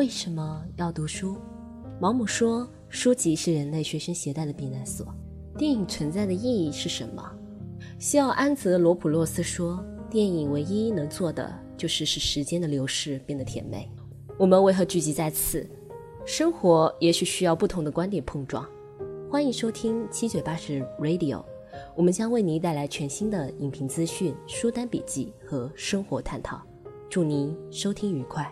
为什么要读书？毛姆说，书籍是人类随身携带的避难所。电影存在的意义是什么？西奥安泽罗普洛斯说，电影唯一能做的就是使时间的流逝变得甜美。我们为何聚集在此？生活也许需要不同的观点碰撞。欢迎收听七嘴八舌 Radio，我们将为您带来全新的影评资讯、书单笔记和生活探讨。祝您收听愉快。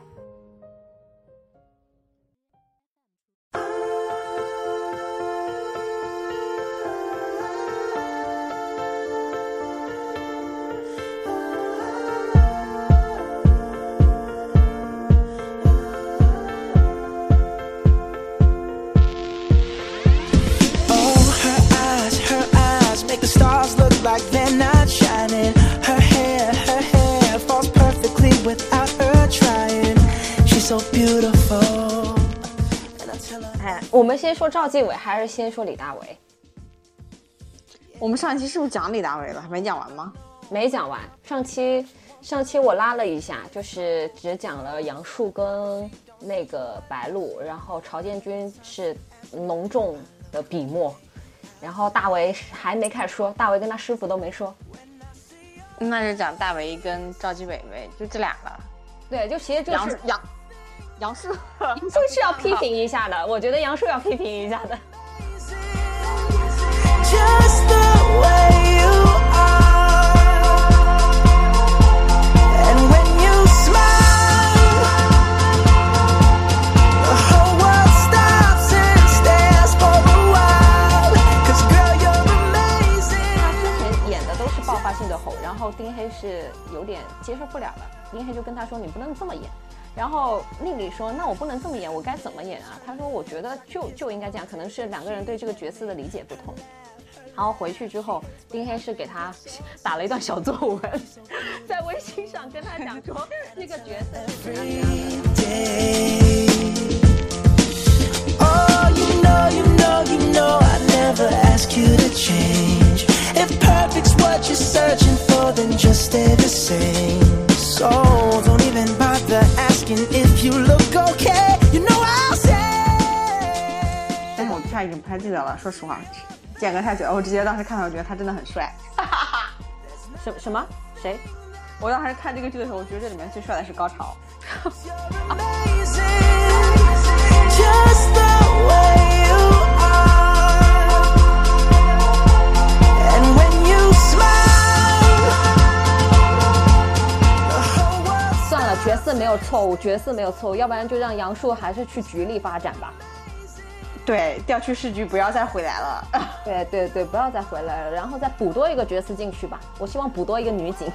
我们先说赵继伟，还是先说李大为？我们上一期是不是讲李大为了？还没讲完吗？没讲完。上期上期我拉了一下，就是只讲了杨树跟那个白鹿，然后曹建军是浓重的笔墨，然后大为还没开始说，大为跟他师傅都没说。那就讲大为跟赵继伟呗，就这俩了。对，就其实就是杨。杨树，杨树是要批评一下的，我觉得杨树要批评一下的。他之前演的都是爆发性的吼，然后丁黑是有点接受不了了，丁黑就跟他说：“你不能这么演。”然后丽丽说：“那我不能这么演，我该怎么演啊？”他说：“我觉得就就应该这样，可能是两个人对这个角色的理解不同。”然后回去之后，丁黑是给他打了一段小作文，在微信上跟他讲说这个角色。但是我他已经不太记得了，说实话，间隔太久了。我直接当时看到，我觉得他真的很帅。什什么？谁？我当时看这个剧的时候，我觉得这里面最帅的是高潮。色没有错误，角色没有错误，要不然就让杨树还是去局里发展吧。对，调去市局，不要再回来了。对对对，不要再回来了，然后再补多一个角色进去吧。我希望补多一个女警。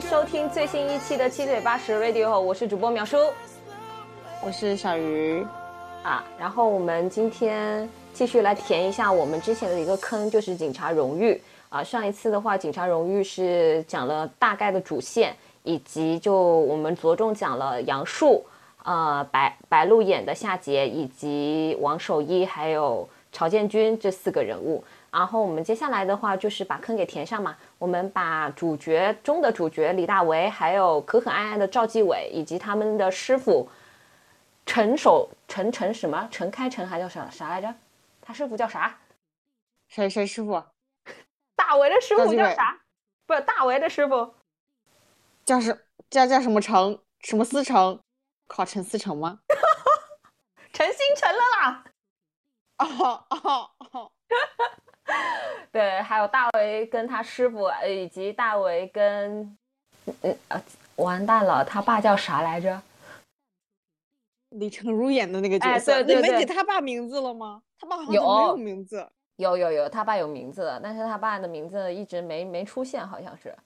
收听最新一期的七嘴八舌 Radio，我是主播苗叔，我是小鱼啊。然后我们今天继续来填一下我们之前的一个坑，就是警察荣誉啊。上一次的话，警察荣誉是讲了大概的主线，以及就我们着重讲了杨树、呃白白鹿演的夏桀，以及王守一还有曹建军这四个人物。然后我们接下来的话就是把坑给填上嘛。我们把主角中的主角李大为，还有可可爱爱的赵继伟，以及他们的师傅陈守陈陈什么陈开陈还叫啥啥来着？他师傅叫啥？谁谁师傅？大为的师傅叫啥？不是大为的师傅叫什叫叫什么成什么思成？考陈思成吗？陈星辰了啦！哦哦哦！对，还有大为跟他师傅，以及大为跟，嗯呃，完蛋了，他爸叫啥来着？李成儒演的那个角哎色，对对对你没给他爸名字了吗？他爸好像没有名字。有有有，他爸有名字的，但是他爸的名字一直没没出现，好像是。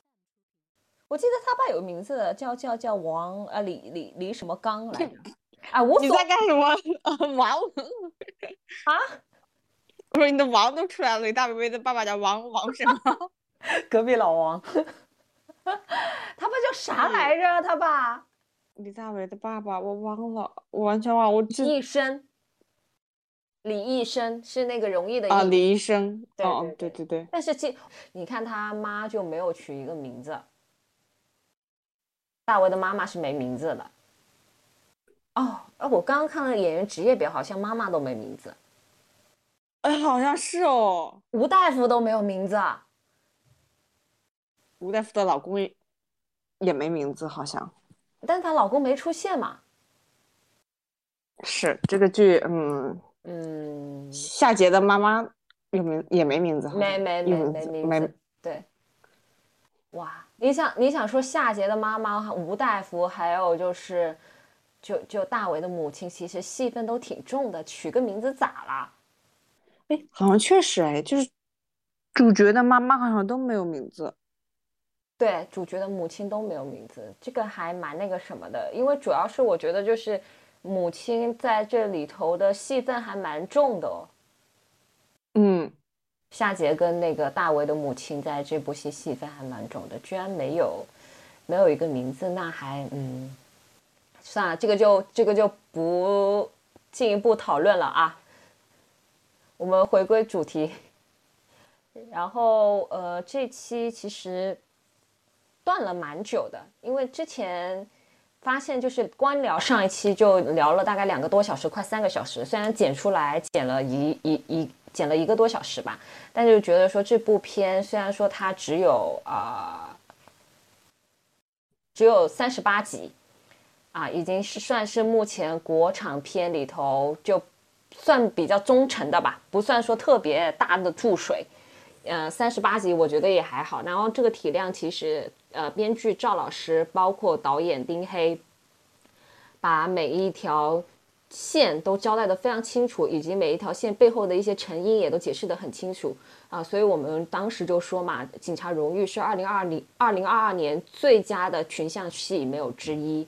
我记得他爸有名字的，叫叫叫王啊李李李什么刚来着？啊，无你所在干什么？王啊，我说你的王都出来了，李大伟的爸爸叫王王什么？隔壁老王。他爸叫啥来着？他爸李大伟的爸爸我忘了，我完全忘了。我只医生，李医生是那个容易的啊，李医生。对哦，对对对对，但是其你看他妈就没有取一个名字，大伟的妈妈是没名字的。哦，呃我刚刚看了演员职业表，好像妈妈都没名字，哎，好像是哦。吴大夫都没有名字啊。吴大夫的老公也也没名字，好像但是她老公没出现嘛。是这个剧。嗯，嗯，夏杰的妈妈有名也没名字，没没没没名字没。对，哇，你想你想说夏杰的妈妈吴大夫，还有就是就就大为的母亲，其实戏份都挺重的，取个名字咋啦？哎，好像确实哎，就是主角的妈妈好像都没有名字。对，主角的母亲都没有名字，这个还蛮那个什么的，因为主要是我觉得就是母亲在这里头的戏份还蛮重的哦。嗯，夏杰跟那个大为的母亲在这部戏戏份还蛮重的，居然没有没有一个名字，那还嗯，算了，这个就这个就不进一步讨论了啊。我们回归主题，然后呃，这期其实断了蛮久的，因为之前发现就是光聊上一期就聊了大概两个多小时，快三个小时，虽然剪出来剪了一一一剪了一个多小时吧，但就觉得说这部片虽然说它只有啊、只有三十八集啊，已经是算是目前国产片里头就算比较忠诚的吧，不算说特别大的注水。呃，三十八集我觉得也还好。然后这个体量其实，呃，编剧赵老师包括导演丁黑，把每一条线都交代的非常清楚，以及每一条线背后的一些成因也都解释的很清楚啊。所以我们当时就说嘛，《警察荣誉》是二零二零二零二二年最佳的群像戏，没有之一。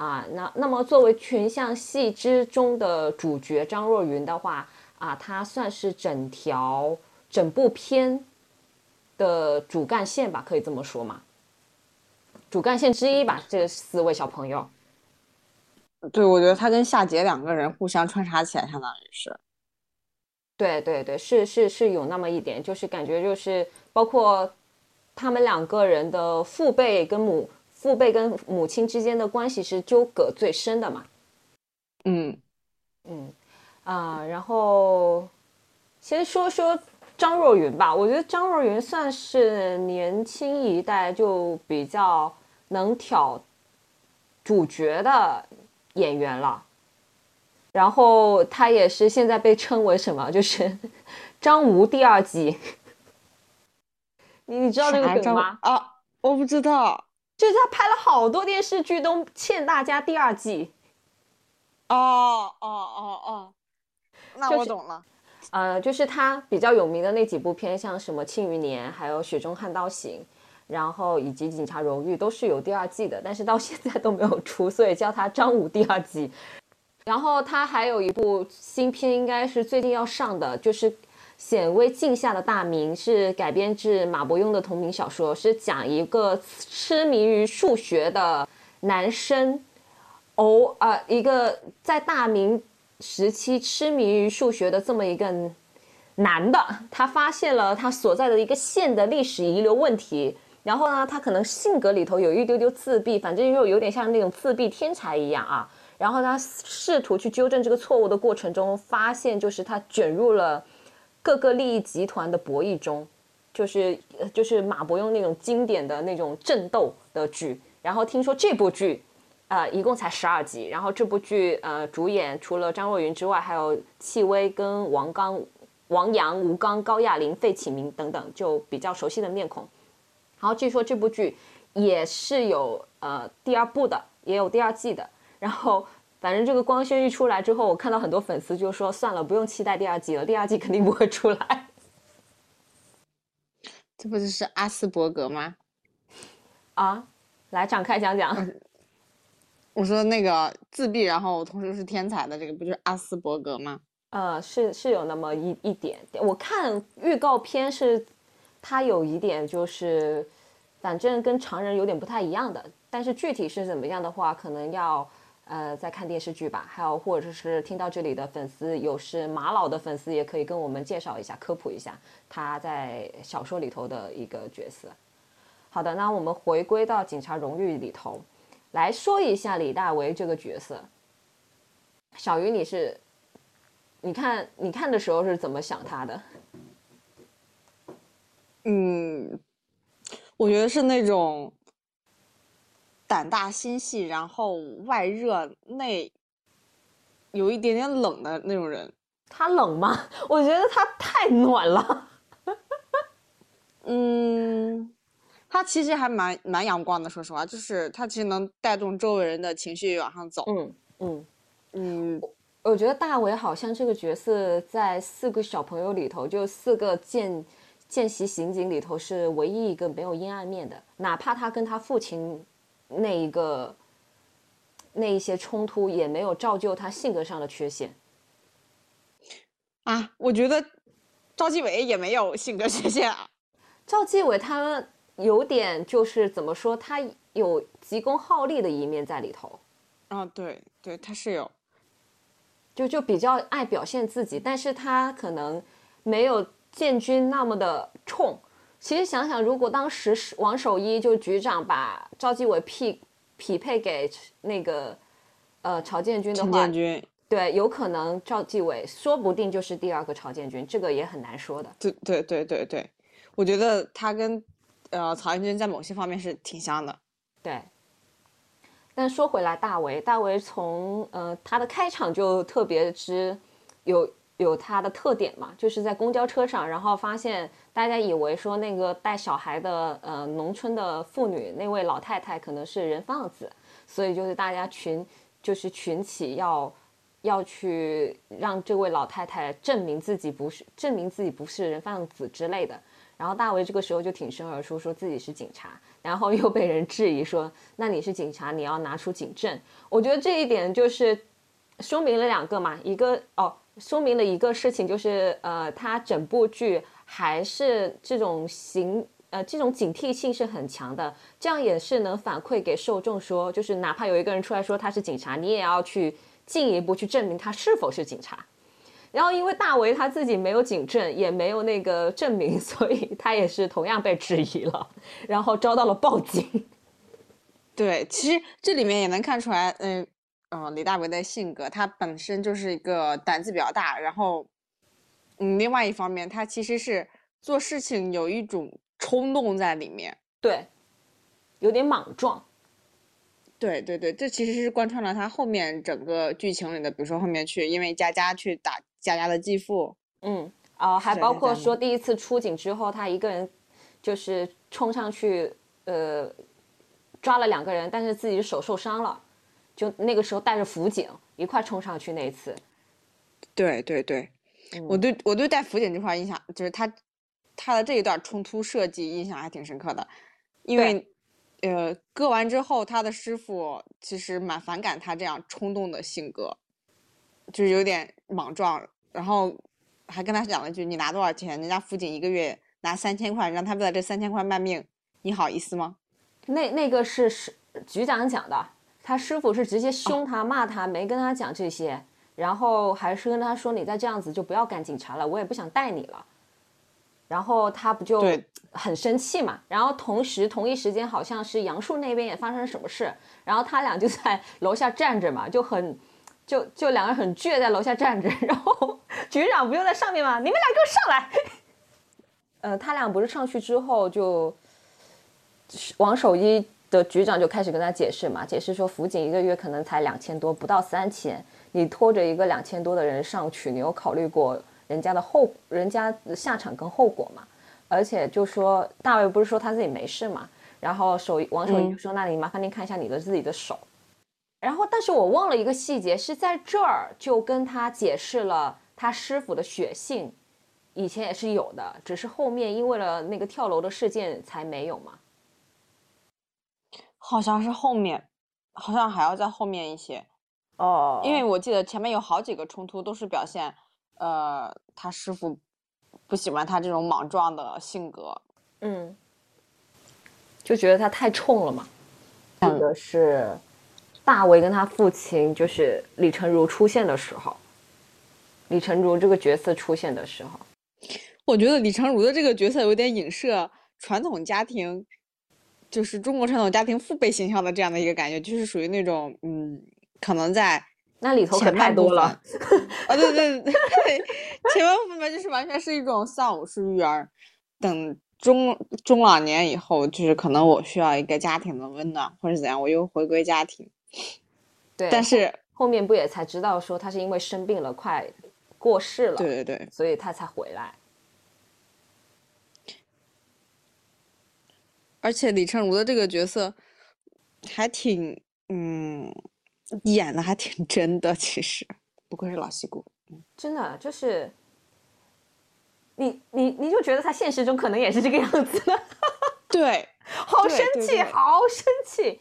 啊，那那么作为群像戏之中的主角张若昀的话，啊，他算是整条整部片的主干线吧，可以这么说嘛？主干线之一吧，这四位小朋友。对，我觉得他跟夏杰两个人互相穿插起来，相当于是。对对对，是是是有那么一点，就是感觉就是包括他们两个人的父辈跟母父辈跟母亲之间的关系是纠葛最深的嘛。嗯，嗯，啊、然后先说说张若昀吧，我觉得张若昀算是年轻一代就比较能挑主角的演员了。然后他也是现在被称为什么？就是 张无第二季。你你知道那个梗吗？啊，我不知道。就是他拍了好多电视剧都欠大家第二季。哦哦哦哦，那我懂了。呃，就是他比较有名的那几部片，像什么《庆余年》，还有《雪中悍刀行》，然后以及《警察荣誉》，都是有第二季的，但是到现在都没有出，所以叫他张武第二季。然后他还有一部新片，应该是最近要上的，就是《显微镜下的大明》，是改编自马伯庸的同名小说，是讲一个痴迷于数学的男生，偶呃一个在大明时期痴迷于数学的这么一个男的，他发现了他所在的一个县的历史遗留问题。然后呢，他可能性格里头有一丢丢自闭，反正又有点像那种自闭天才一样啊。然后他试图去纠正这个错误的过程中，发现就是他卷入了各个利益集团的博弈中，就是就是马伯庸那种经典的那种争斗的剧。然后听说这部剧，呃，一共才十二集。然后这部剧呃主演除了张若昀之外，还有戚薇跟王刚、王阳、吴刚、高亚麟、费启鸣等等，就比较熟悉的面孔。然后据说这部剧也是有呃第二部的，也有第二季的。然后反正这个光轩一出来之后，我看到很多粉丝就说算了，不用期待第二季了，第二季肯定不会出来。这不就是阿斯伯格吗？啊，来展开讲讲。我说那个自闭，然后同时又是天才的这个，不就是阿斯伯格吗？呃，是是有那么一一点，我看预告片是，他有一点就是，反正跟常人有点不太一样的，但是具体是怎么样的话，可能要呃在看电视剧吧，还有或者是听到这里的粉丝有是马老的粉丝，也可以跟我们介绍一下、科普一下他在小说里头的一个角色。好的，那我们回归到警察荣誉里头来说一下李大为这个角色。小鱼，你是？你看，你看的时候是怎么想他的？嗯，我觉得是那种胆大心细，然后外热内有一点点冷的那种人。他冷吗？我觉得他太暖了。嗯，他其实还蛮蛮阳光的，说实话，就是他其实能带动周围人的情绪往上走。嗯嗯嗯。我觉得大伟好像这个角色在四个小朋友里头，就四个见见习刑警里头是唯一一个没有阴暗面的，哪怕他跟他父亲那一个那一些冲突，也没有照就他性格上的缺陷。啊，我觉得赵继伟也没有性格缺陷啊。赵继伟他有点就是怎么说，他有急功好利的一面在里头。啊，对对，他是有。就就比较爱表现自己，但是他可能没有建军那么的冲。其实想想，如果当时王守一就局长把赵继伟匹匹配给那个呃曹建军的话，建军对，有可能赵继伟说不定就是第二个曹建军，这个也很难说的。对对对对对，我觉得他跟呃曹建军在某些方面是挺像的。对。但说回来，大为大为从呃他的开场就特别之有有他的特点嘛，就是在公交车上，然后发现大家以为说那个带小孩的呃农村的妇女那位老太太可能是人贩子，所以就是大家群就是群起要要去让这位老太太证明自己不是证明自己不是人贩子之类的，然后大为这个时候就挺身而出，说自己是警察。然后又被人质疑说：“那你是警察，你要拿出警证。”我觉得这一点就是说明了两个嘛，一个哦，说明了一个事情，就是呃，他整部剧还是这种行呃这种警惕性是很强的，这样也是能反馈给受众说，就是哪怕有一个人出来说他是警察，你也要去进一步去证明他是否是警察。然后，因为大为他自己没有警证，也没有那个证明，所以他也是同样被质疑了，然后遭到了报警。对，其实这里面也能看出来，嗯嗯，李大为的性格，他本身就是一个胆子比较大，然后，嗯，另外一方面，他其实是做事情有一种冲动在里面，对，有点莽撞。对对对，这其实是贯穿了他后面整个剧情里的，比如说后面去因为佳佳去打。佳佳的继父，嗯，哦，还包括说第一次出警之后，他一个人就是冲上去，呃，抓了两个人，但是自己手受伤了，就那个时候带着辅警一块冲上去那一次。对对对，我对我对戴辅警这块印象，就是他他的这一段冲突设计印象还挺深刻的，因为呃割完之后，他的师傅其实蛮反感他这样冲动的性格。就是有点莽撞，然后还跟他讲了一句：“你拿多少钱？人家辅警一个月拿三千块，让他为了这三千块卖命，你好意思吗？”那那个是是局长讲的，他师傅是直接凶他骂他，没跟他讲这些，然后还是跟他说：“你再这样子就不要干警察了，我也不想带你了。”然后他不就很生气嘛？然后同时同一时间，好像是杨树那边也发生什么事，然后他俩就在楼下站着嘛，就很。就就两个人很倔，在楼下站着，然后局长不就在上面吗？你们俩给我上来！呃，他俩不是上去之后，就王守一的局长就开始跟他解释嘛，解释说辅警一个月可能才两千多，不到三千，你拖着一个两千多的人上去，你有考虑过人家的后，人家的下场跟后果吗？而且就说大卫不是说他自己没事嘛，然后手王守义就说：“那你麻烦您看一下你的自己的手。”然后，但是我忘了一个细节，是在这儿就跟他解释了他师傅的血性，以前也是有的，只是后面因为了那个跳楼的事件才没有嘛。好像是后面，好像还要在后面一些哦，因为我记得前面有好几个冲突都是表现，呃，他师傅不喜欢他这种莽撞的性格，嗯，就觉得他太冲了嘛。这个是。大为跟他父亲就是李成儒出现的时候，李成儒这个角色出现的时候，我觉得李成儒的这个角色有点影射传统家庭，就是中国传统家庭父辈形象的这样的一个感觉，就是属于那种嗯，可能在那里头可太多了 啊，对对对，前半部分就是完全是一种丧偶式育儿，等中中老年以后，就是可能我需要一个家庭的温暖或者怎样，我又回归家庭。对，但是后面不也才知道说他是因为生病了，快过世了，对对对，所以他才回来。而且李成儒的这个角色还挺，嗯，演的还挺 真的，其实不愧是老戏骨，真的就是你你你就觉得他现实中可能也是这个样子的，对，好生气，好生气。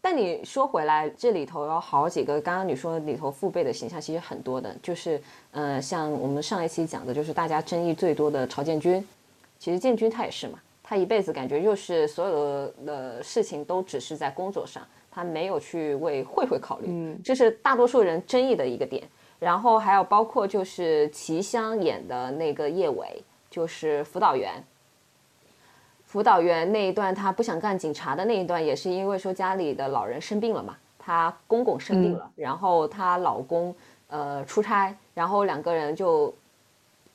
但你说回来，这里头有好几个，刚刚你说里头父辈的形象其实很多的，就是，呃，像我们上一期讲的，就是大家争议最多的曹建军，其实建军他也是嘛，他一辈子感觉就是所有的的事情都只是在工作上，他没有去为慧慧考虑，嗯，这是大多数人争议的一个点。然后还有包括就是齐香演的那个叶伟，就是辅导员。辅导员那一段，他不想干警察的那一段，也是因为说家里的老人生病了嘛，她公公生病了，然后她老公呃出差，然后两个人就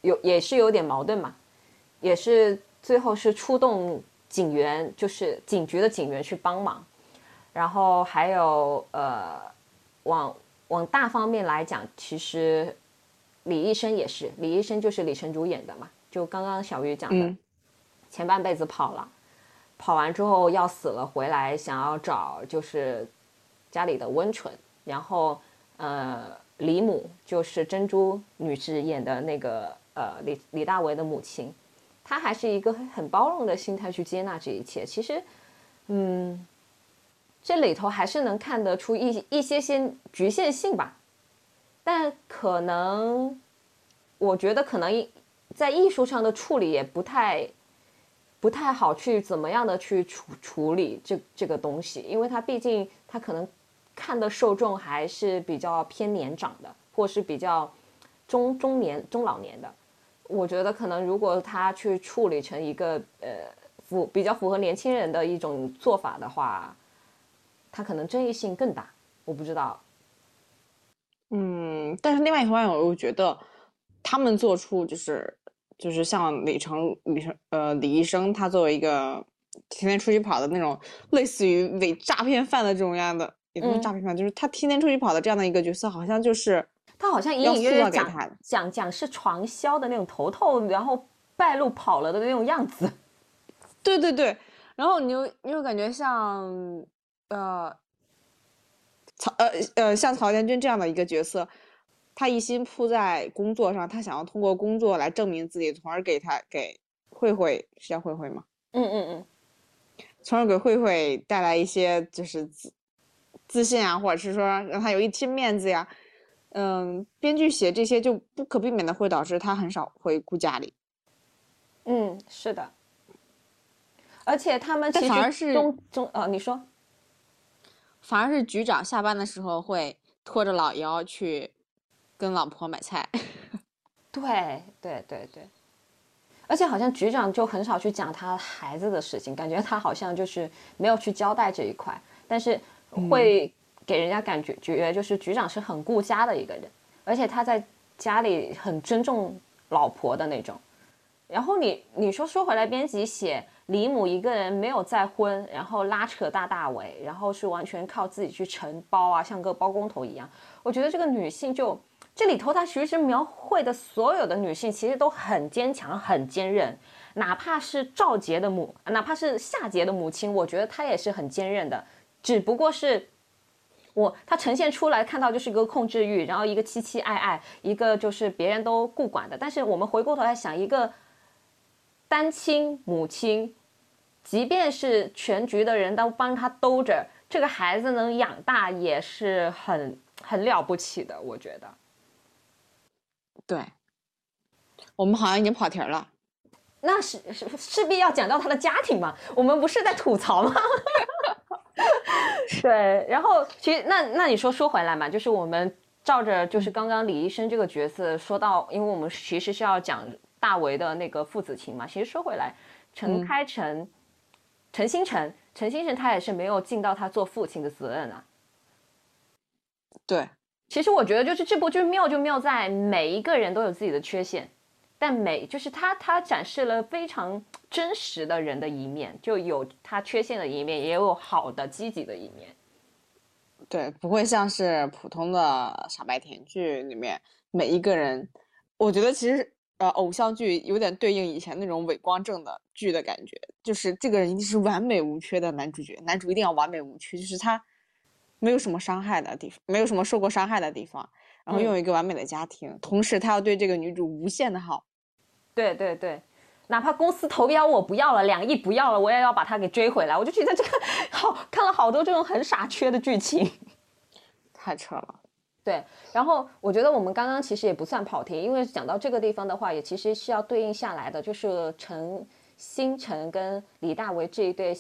有也是有点矛盾嘛，也是最后是出动警员，就是警局的警员去帮忙，然后还有呃往往大方面来讲，其实李医生也是，李医生就是李成儒演的嘛，就刚刚小鱼讲的。前半辈子跑了，跑完之后要死了，回来想要找就是家里的温存。然后，呃，李母就是珍珠女士演的那个呃李李大为的母亲，她还是一个很包容的心态去接纳这一切。其实，嗯，这里头还是能看得出一一些些局限性吧。但可能，我觉得可能在艺术上的处理也不太。不太好去怎么样的去处处理这这个东西，因为他毕竟他可能看的受众还是比较偏年长的，或是比较中中年中老年的。我觉得可能如果他去处理成一个呃符比较符合年轻人的一种做法的话，他可能争议性更大。我不知道。嗯，但是另外一方面，我又觉得他们做出就是。就是像李成李成呃李医生，他作为一个天天出去跑的那种，类似于伪诈骗犯的这种样的，也不是诈骗犯，就是他天天出去跑的这样的一个角色，好像就是他好像隐隐约约讲讲讲是传销的那种头头，然后败露跑了的那种样子。对对对，然后你又你又感觉像呃曹呃呃像曹建军这样的一个角色。他一心扑在工作上，他想要通过工作来证明自己，从而给他给慧慧是叫慧慧吗？嗯嗯嗯，从而给慧慧带来一些就是自自信啊，或者是说让他有一些面子呀。嗯，编剧写这些就不可避免的会导致他很少回顾家里。嗯，是的。而且他们其实中中呃，你说，反而是局长下班的时候会拖着老腰去。跟老婆买菜，对对对对，而且好像局长就很少去讲他孩子的事情，感觉他好像就是没有去交代这一块，但是会给人家感觉觉就是局长是很顾家的一个人，而且他在家里很尊重老婆的那种。然后你你说说回来，编辑写李母一个人没有再婚，然后拉扯大大伟，然后是完全靠自己去承包啊，像个包工头一样，我觉得这个女性就。这里头，她其实描绘的所有的女性，其实都很坚强、很坚韧。哪怕是赵杰的母，哪怕是夏杰的母亲，我觉得她也是很坚韧的。只不过是我他呈现出来看到就是一个控制欲，然后一个凄凄爱爱，一个就是别人都顾管的。但是我们回过头来想，一个单亲母亲，即便是全局的人都帮他兜着，这个孩子能养大也是很很了不起的，我觉得。对，我们好像已经跑题了。那是是势必要讲到他的家庭嘛？我们不是在吐槽吗？对，然后其实那那你说说回来嘛，就是我们照着就是刚刚李医生这个角色说到，因为我们其实是要讲大为的那个父子情嘛。其实说回来，陈开成、陈星辰、陈星辰他也是没有尽到他做父亲的责任啊。对，其实我觉得就是这部剧妙就妙在每一个人都有自己的缺陷。但每就是他，他展示了非常真实的人的一面，就有他缺陷的一面，也有好的积极的一面。对，不会像是普通的傻白甜剧里面每一个人。我觉得其实呃，偶像剧有点对应以前那种伪光正的剧的感觉，就是这个人一定是完美无缺的男主角，男主一定要完美无缺，就是他没有什么伤害的地方，没有什么受过伤害的地方，然后拥有一个完美的家庭，同时他要对这个女主无限的好。对对对，哪怕公司投标我不要了，两亿不要了，我也要把他给追回来。我就觉得这个 好看了好多这种很傻缺的剧情，太扯了。对，然后我觉得我们刚刚其实也不算跑题，因为讲到这个地方的话，也其实是要对应下来的，就是陈星辰跟李大为这一对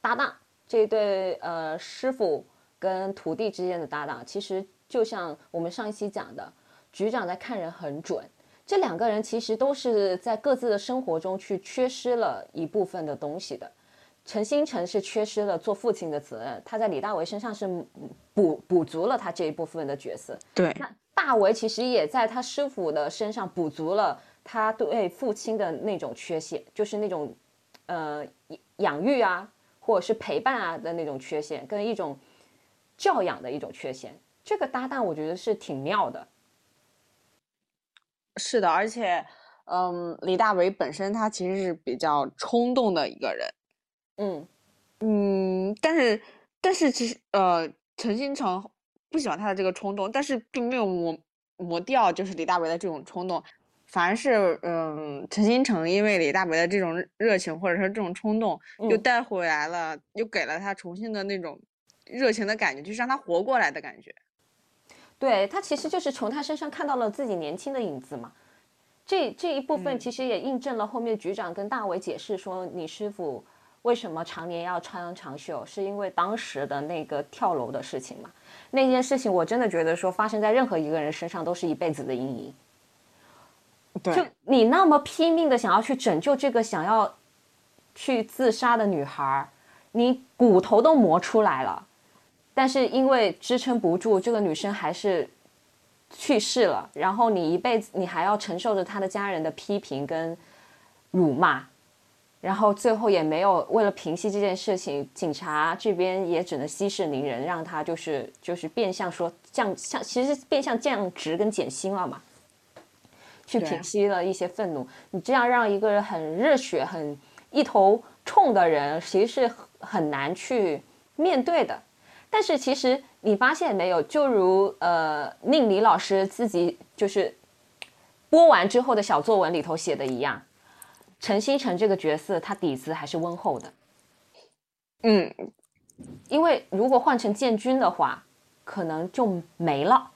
搭档，这一对呃师傅跟徒弟之间的搭档，其实就像我们上一期讲的，局长在看人很准。这两个人其实都是在各自的生活中去缺失了一部分的东西的。陈星辰是缺失了做父亲的责任，他在李大为身上是补补足了他这一部分的角色。对，那大为其实也在他师傅的身上补足了他对父亲的那种缺陷，就是那种呃养育啊，或者是陪伴啊的那种缺陷，跟一种教养的一种缺陷。这个搭档我觉得是挺妙的。是的，而且，嗯，李大为本身他其实是比较冲动的一个人，嗯。嗯，但是但是其实呃，陈新成不喜欢他的这个冲动，但是并没有磨磨掉就是李大为的这种冲动，反而是嗯，陈新成因为李大为的这种热情或者说这种冲动，又带回来了，又给了他重新的那种热情的感觉，就是让他活过来的感觉。对他其实就是从他身上看到了自己年轻的影子嘛，这这一部分其实也印证了后面局长跟大伟解释说，你师傅为什么常年要穿长袖，是因为当时的那个跳楼的事情嘛。那件事情我真的觉得说发生在任何一个人身上都是一辈子的阴影。对，就你那么拼命的想要去拯救这个想要去自杀的女孩，你骨头都磨出来了。但是因为支撑不住，这个女生还是去世了。然后你一辈子，你还要承受着她的家人的批评跟辱骂，然后最后也没有为了平息这件事情，警察这边也只能息事宁人，让他就是就是变相说降降，其实变相降职跟减薪了嘛，去平息了一些愤怒。你这样让一个人很热血、很一头冲的人，其实是很难去面对的。但是其实你发现没有，就如呃宁理老师自己就是播完之后的小作文里头写的一样，陈星辰这个角色他底子还是温厚的。嗯，因为如果换成建军的话，可能就没了。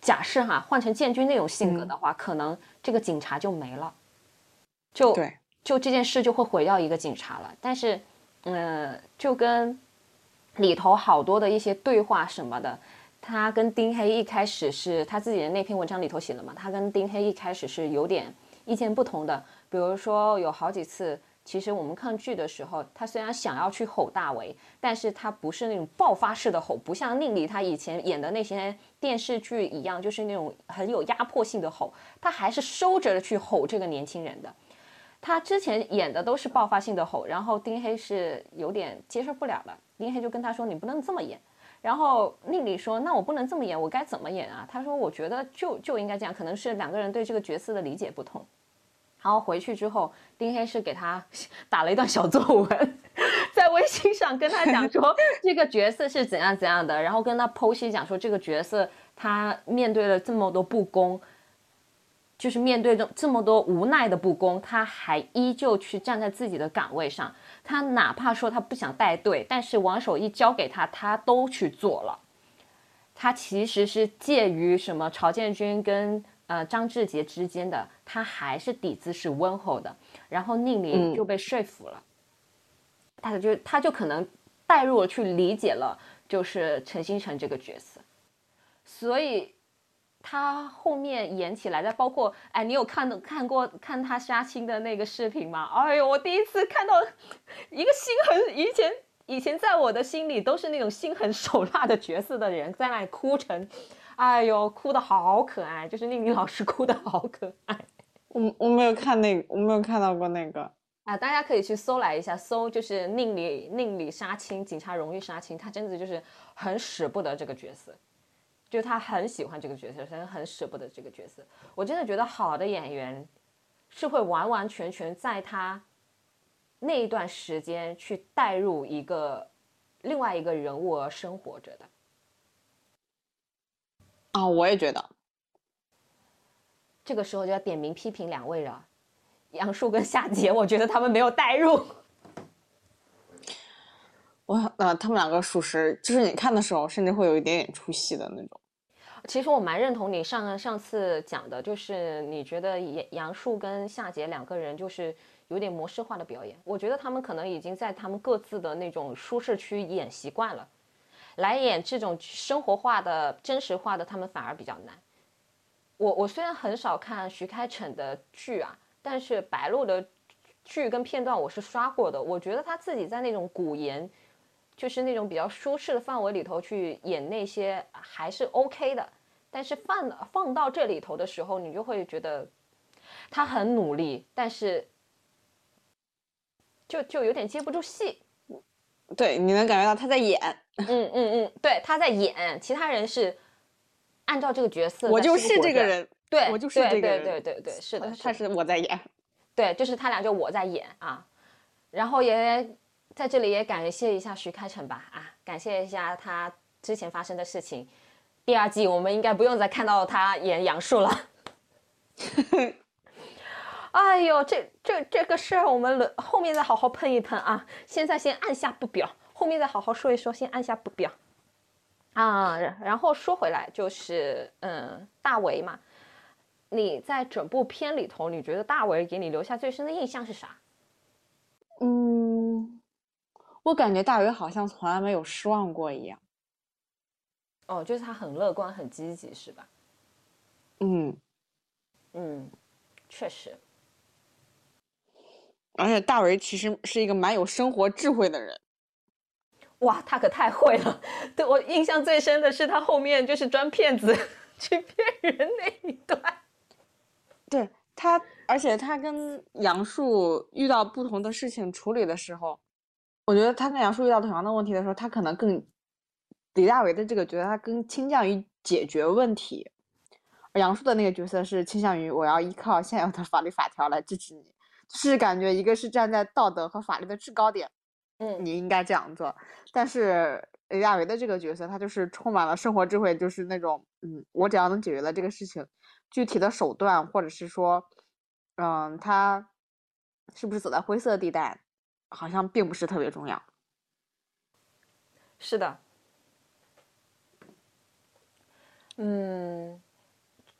假设哈，换成建军那种性格的话，可能这个警察就没了，就就这件事就会毁掉一个警察了。但是，嗯，就跟。里头好多的一些对话什么的，他跟丁黑一开始是他自己的那篇文章里头写的嘛，他跟丁黑一开始是有点意见不同的。比如说有好几次，其实我们看剧的时候，他虽然想要去吼大为，但是他不是那种爆发式的吼，不像宁理他以前演的那些电视剧一样，就是那种很有压迫性的吼，他还是收着去吼这个年轻人的。他之前演的都是爆发性的吼，然后丁黑是有点接受不了了。丁黑就跟他说：“你不能这么演。”然后丽丽说：“那我不能这么演，我该怎么演啊？”他说：“我觉得就就应该这样，可能是两个人对这个角色的理解不同。”然后回去之后，丁黑是给他 打了一段小作文，在微微信上跟他讲说 这个角色是怎样怎样的，然后跟他剖析讲说这个角色他面对了这么多不公，就是面对这这么多无奈的不公，他还依旧去站在自己的岗位上。他哪怕说他不想带队，但是王守义交给他，他都去做了。他其实是介于什么曹建军跟呃张志杰之间的，他还是底子是温厚的。然后宁林就被说服了，他就他就可能带入了去理解了，就是陈星辰这个角色，所以他后面演起来的，包括哎，你有看看过看他杀青的那个视频吗？哎呦，我第一次看到一个心狠，以前以前在我的心里都是那种心狠手辣的角色的人，在那里哭成，哎呦，哭的好可爱，就是宁宁老师哭的好可爱。我我没有看那个，我没有看到过那个啊！大家可以去搜来一下，搜就是宁理宁理杀青，警察荣誉杀青，他真的就是很使不得这个角色，就他很喜欢这个角色，他很舍不得这个角色。我真的觉得好的演员是会完完全全在他那一段时间去带入一个另外一个人物而生活着的。啊，我也觉得。这个时候就要点名批评两位了，杨树跟夏杰，我觉得他们没有代入。我呃，他们两个属实，就是你看的时候，甚至会有一点点出戏的那种。其实我蛮认同你上上次讲的，就是你觉得杨杨树跟夏杰两个人就是有点模式化的表演。我觉得他们可能已经在他们各自的那种舒适区演习惯了，来演这种生活化的、真实化的，他们反而比较难。我我虽然很少看徐开骋的剧啊，但是白鹿的剧跟片段我是刷过的。我觉得他自己在那种古言，就是那种比较舒适的范围里头去演那些还是 OK 的。但是放放到这里头的时候，你就会觉得他很努力，但是就就有点接不住戏。对，你能感觉到他在演。嗯嗯嗯，对，他在演，其他人是。按照这个角色，我就是这个人，对，我就是这个人，对对对对，是的，他是我在演，对，就是他俩就我在演啊，然后也在这里也感谢一下徐开骋吧，啊，感谢一下他之前发生的事情，第二季我们应该不用再看到他演杨树了，哎呦，这这这个事儿我们轮后面再好好喷一喷啊，现在先按下不表，后面再好好说一说，先按下不表。啊，然后说回来就是，嗯，大为嘛，你在整部片里头，你觉得大为给你留下最深的印象是啥？嗯，我感觉大为好像从来没有失望过一样。哦，就是他很乐观、很积极，是吧？嗯嗯，确实。而且大为其实是一个蛮有生活智慧的人。哇，他可太会了！对我印象最深的是他后面就是装骗子 去骗人那一段。对他，而且他跟杨树遇到不同的事情处理的时候，我觉得他跟杨树遇到同样的问题的时候，他可能更李大为的这个角色，他更倾向于解决问题，而杨树的那个角色是倾向于我要依靠现有的法律法条来支持你，就是感觉一个是站在道德和法律的制高点。嗯，你应该这样做。但是李大为的这个角色，他就是充满了生活智慧，就是那种，嗯，我只要能解决了这个事情，具体的手段，或者是说，嗯，他是不是走在灰色地带，好像并不是特别重要。是的。嗯，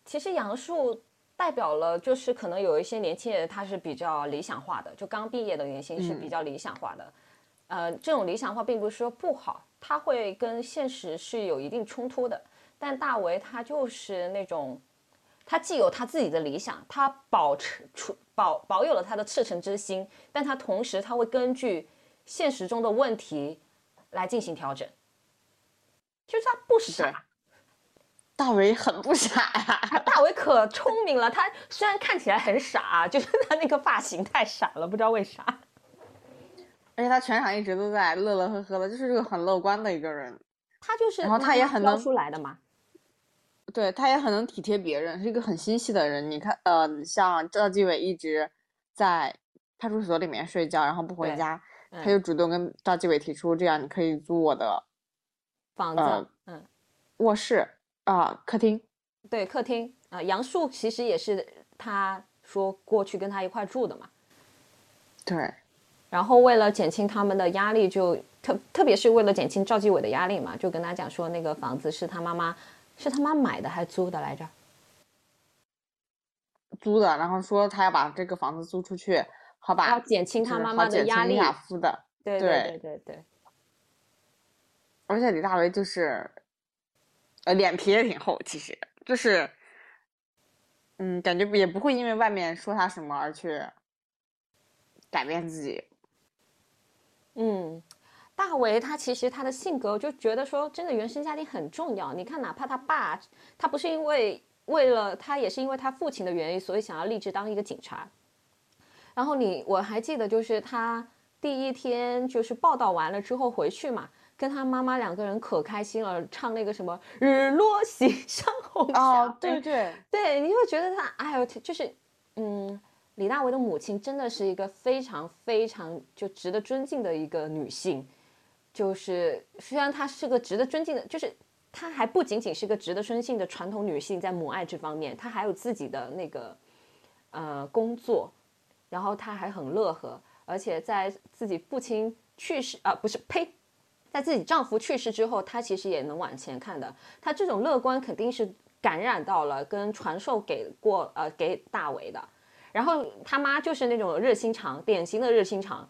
其实杨树代表了，就是可能有一些年轻人他是比较理想化的，就刚毕业的年轻是比较理想化的。呃，这种理想化并不是说不好，它会跟现实是有一定冲突的。但大为他就是那种，他既有他自己的理想，他保持出保保有了他的赤诚之心，但他同时他会根据现实中的问题来进行调整。就是他不傻，大为很不傻呀，大为可聪明了。他虽然看起来很傻，就是他那个发型太傻了，不知道为啥。而且他全场一直都在乐乐呵呵的，就是这个很乐观的一个人。他就是，然后他也很能出来的嘛。对，他也很能体贴别人，是一个很心细的人。你看，呃，像赵继伟一直在派出所里面睡觉，然后不回家，他就主动跟赵继伟提出，这样你可以租我的房子，嗯，卧室啊，客厅，对，客厅啊。杨树其实也是他说过去跟他一块住的嘛，对。然后为了减轻他们的压力，就特特别是为了减轻赵继伟的压力嘛，就跟他讲说那个房子是他妈妈是他妈买的还是租的来着？租的，然后说他要把这个房子租出去，好吧？要减轻他妈妈的压力。亚夫的，对对对对对。而且李大为就是，呃，脸皮也挺厚，其实就是，嗯，感觉也不会因为外面说他什么而去改变自己。嗯，大为他其实他的性格就觉得说，真的原生家庭很重要。你看，哪怕他爸，他不是因为为了他，也是因为他父亲的原因，所以想要立志当一个警察。然后你我还记得，就是他第一天就是报道完了之后回去嘛，跟他妈妈两个人可开心了，唱那个什么“日落西山红霞”。哦，对对对，你会觉得他，哎呦，就是嗯。李大为的母亲真的是一个非常非常就值得尊敬的一个女性，就是虽然她是个值得尊敬的，就是她还不仅仅是个值得尊敬的传统女性，在母爱这方面，她还有自己的那个呃工作，然后她还很乐呵，而且在自己父亲去世啊不是呸，在自己丈夫去世之后，她其实也能往前看的，她这种乐观肯定是感染到了跟传授给过呃给大为的。然后他妈就是那种热心肠，典型的热心肠。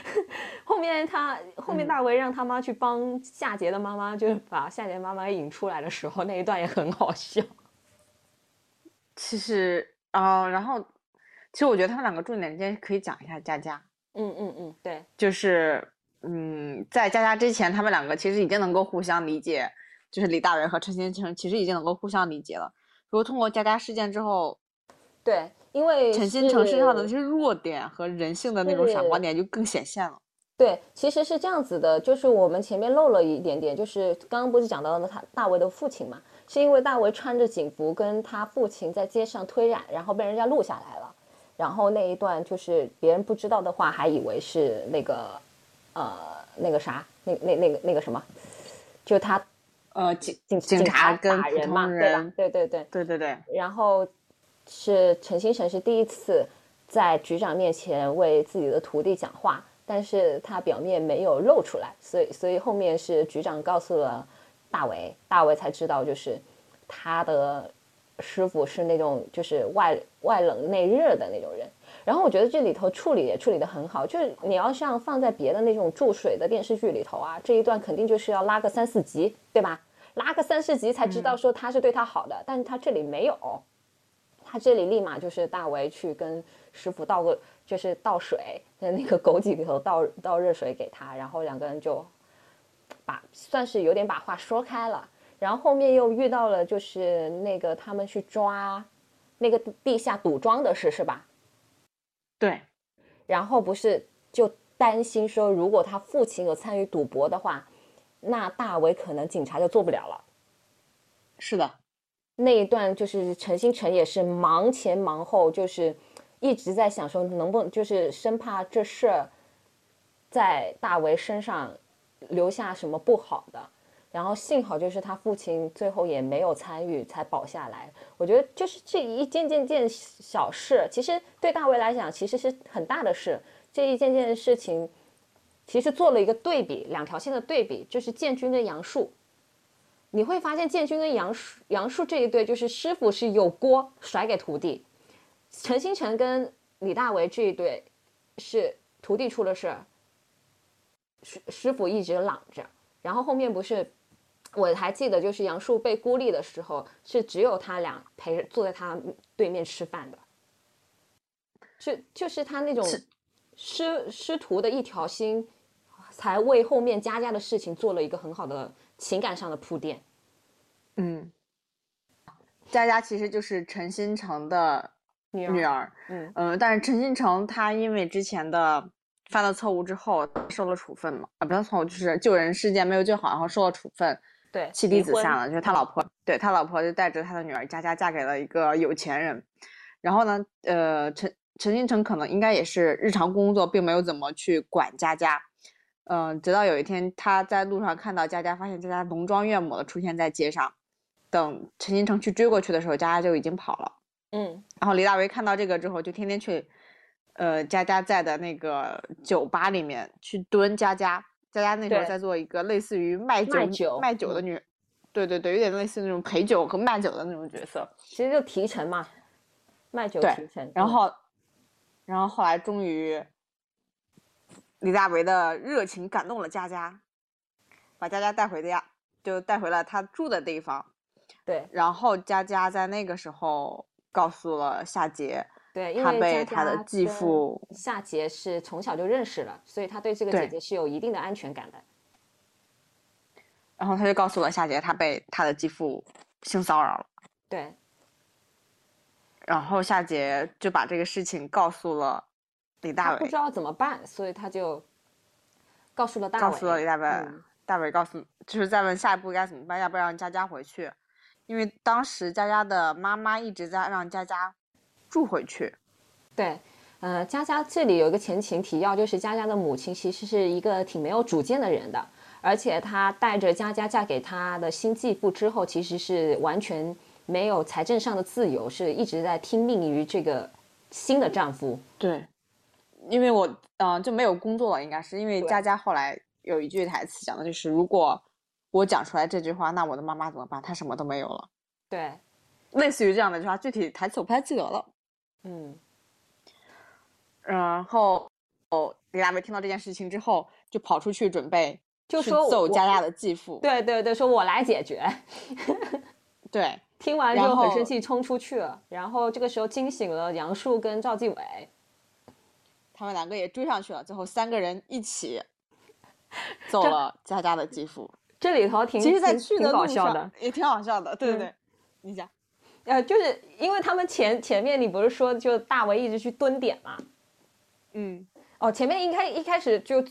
后面他后面大为让他妈去帮夏杰的妈妈，就是把夏杰妈妈引出来的时候，那一段也很好笑。其实啊，然后其实我觉得他们两个重点之间可以讲一下佳佳。嗯嗯嗯，对，就是嗯，在佳佳之前，他们两个其实已经能够互相理解，就是李大为和陈先生其实已经能够互相理解了。如果通过佳佳事件之后，对。因为陈新成身上的那些弱点和人性的那种闪光点就更显现了。对，其实是这样子的，就是我们前面漏了一点点，就是刚刚不是讲到了他大为的父亲嘛？是因为大为穿着警服跟他父亲在街上推染，然后被人家录下来了，然后那一段就是别人不知道的话，还以为是那个呃那个啥，那那那个那个什么，就他呃警警警察跟打人嘛，对吧？对对对对对对，然后。是陈星辰是第一次在局长面前为自己的徒弟讲话，但是他表面没有露出来，所以所以后面是局长告诉了大为，大为才知道就是他的师傅是那种就是外外冷内热的那种人。然后我觉得这里头处理也处理得很好，就是你要像放在别的那种注水的电视剧里头啊，这一段肯定就是要拉个三四集，对吧？拉个三四集才知道说他是对他好的，但是他这里没有。他这里立马就是大为去跟师傅倒个，就是倒水，在那个枸杞里头倒倒热水给他，然后两个人就把算是有点把话说开了。然后后面又遇到了就是那个他们去抓那个地下赌庄的事，是吧？对。然后不是就担心说，如果他父亲有参与赌博的话，那大为可能警察就做不了了。是的。那一段就是陈星辰也是忙前忙后，就是一直在想说能不能，就是生怕这事儿在大为身上留下什么不好的。然后幸好就是他父亲最后也没有参与，才保下来。我觉得就是这一件件件小事，其实对大为来讲其实是很大的事。这一件件事情其实做了一个对比，两条线的对比，就是建军跟杨树。你会发现建军跟杨树杨树这一对，就是师傅是有锅甩给徒弟，陈星辰跟李大为这一对是徒弟出了事儿，师师傅一直挡着。然后后面不是，我还记得就是杨树被孤立的时候，是只有他俩陪着坐在他对面吃饭的，就就是他那种师师徒的一条心，才为后面佳佳的事情做了一个很好的。情感上的铺垫，嗯，佳佳其实就是陈新成的女儿，嗯嗯，但是陈新成他因为之前的犯了错误之后受了处分嘛，啊，不是错误，就是救人事件没有救好，然后受了处分，对，妻离子散了，就是他老婆，对他老婆就带着他的女儿佳佳嫁给了一个有钱人，然后呢，呃，陈陈新成可能应该也是日常工作，并没有怎么去管佳佳。嗯，直到有一天他在路上看到佳佳，发现佳佳浓妆艳抹的出现在街上。等陈新成去追过去的时候，佳佳就已经跑了。嗯，然后李大为看到这个之后，就天天去，呃，佳佳在的那个酒吧里面去蹲佳佳。佳佳那时候在做一个类似于卖酒卖酒的女，对对对，有点类似那种陪酒和卖酒的那种角色。其实就提成嘛，卖酒提成。然后，然后后来终于，李大为的热情感动了佳佳，把佳佳带回家，就带回了他住的地方。对。然后佳佳在那个时候告诉了夏杰。对，他被他的继父夏杰是从小就认识了，所以他对这个姐姐是有一定的安全感的。然后他就告诉了夏杰，他被他的继父性骚扰了。对。然后夏杰就把这个事情告诉了李大伟，不知道怎么办，所以他就告诉了大伟。告诉了李大伟，大伟告诉就是在问下一步该怎么办，要不要让佳佳回去？因为当时佳佳的妈妈一直在让佳佳。住回去，对，呃，佳佳这里有一个前情提要，就是佳佳的母亲其实是一个挺没有主见的人的，而且她带着佳佳嫁给她的新继父之后，其实是完全没有财政上的自由，是一直在听命于这个新的丈夫。对，因为我嗯就没有工作了，应该是因为佳佳后来有一句台词讲的就是，如果我讲出来这句话，那我的妈妈怎么办？她什么都没有了。对，类似于这样的句话，具体台词我不太记得了。嗯，然后哦，李大为听到这件事情之后，就跑出去准备，就说揍佳佳的继父。对对对，说我来解决。对，听完之后很生气，冲出去了。然后这个时候惊醒了杨树跟赵继伟，他们两个也追上去了。最后三个人一起 揍了佳佳的继父。这里头挺其实，在去的路上也挺好笑的。对对对，你讲。呃，就是因为他们前前面你不是说就大为一直去蹲点嘛，嗯，哦，前面应该一开始就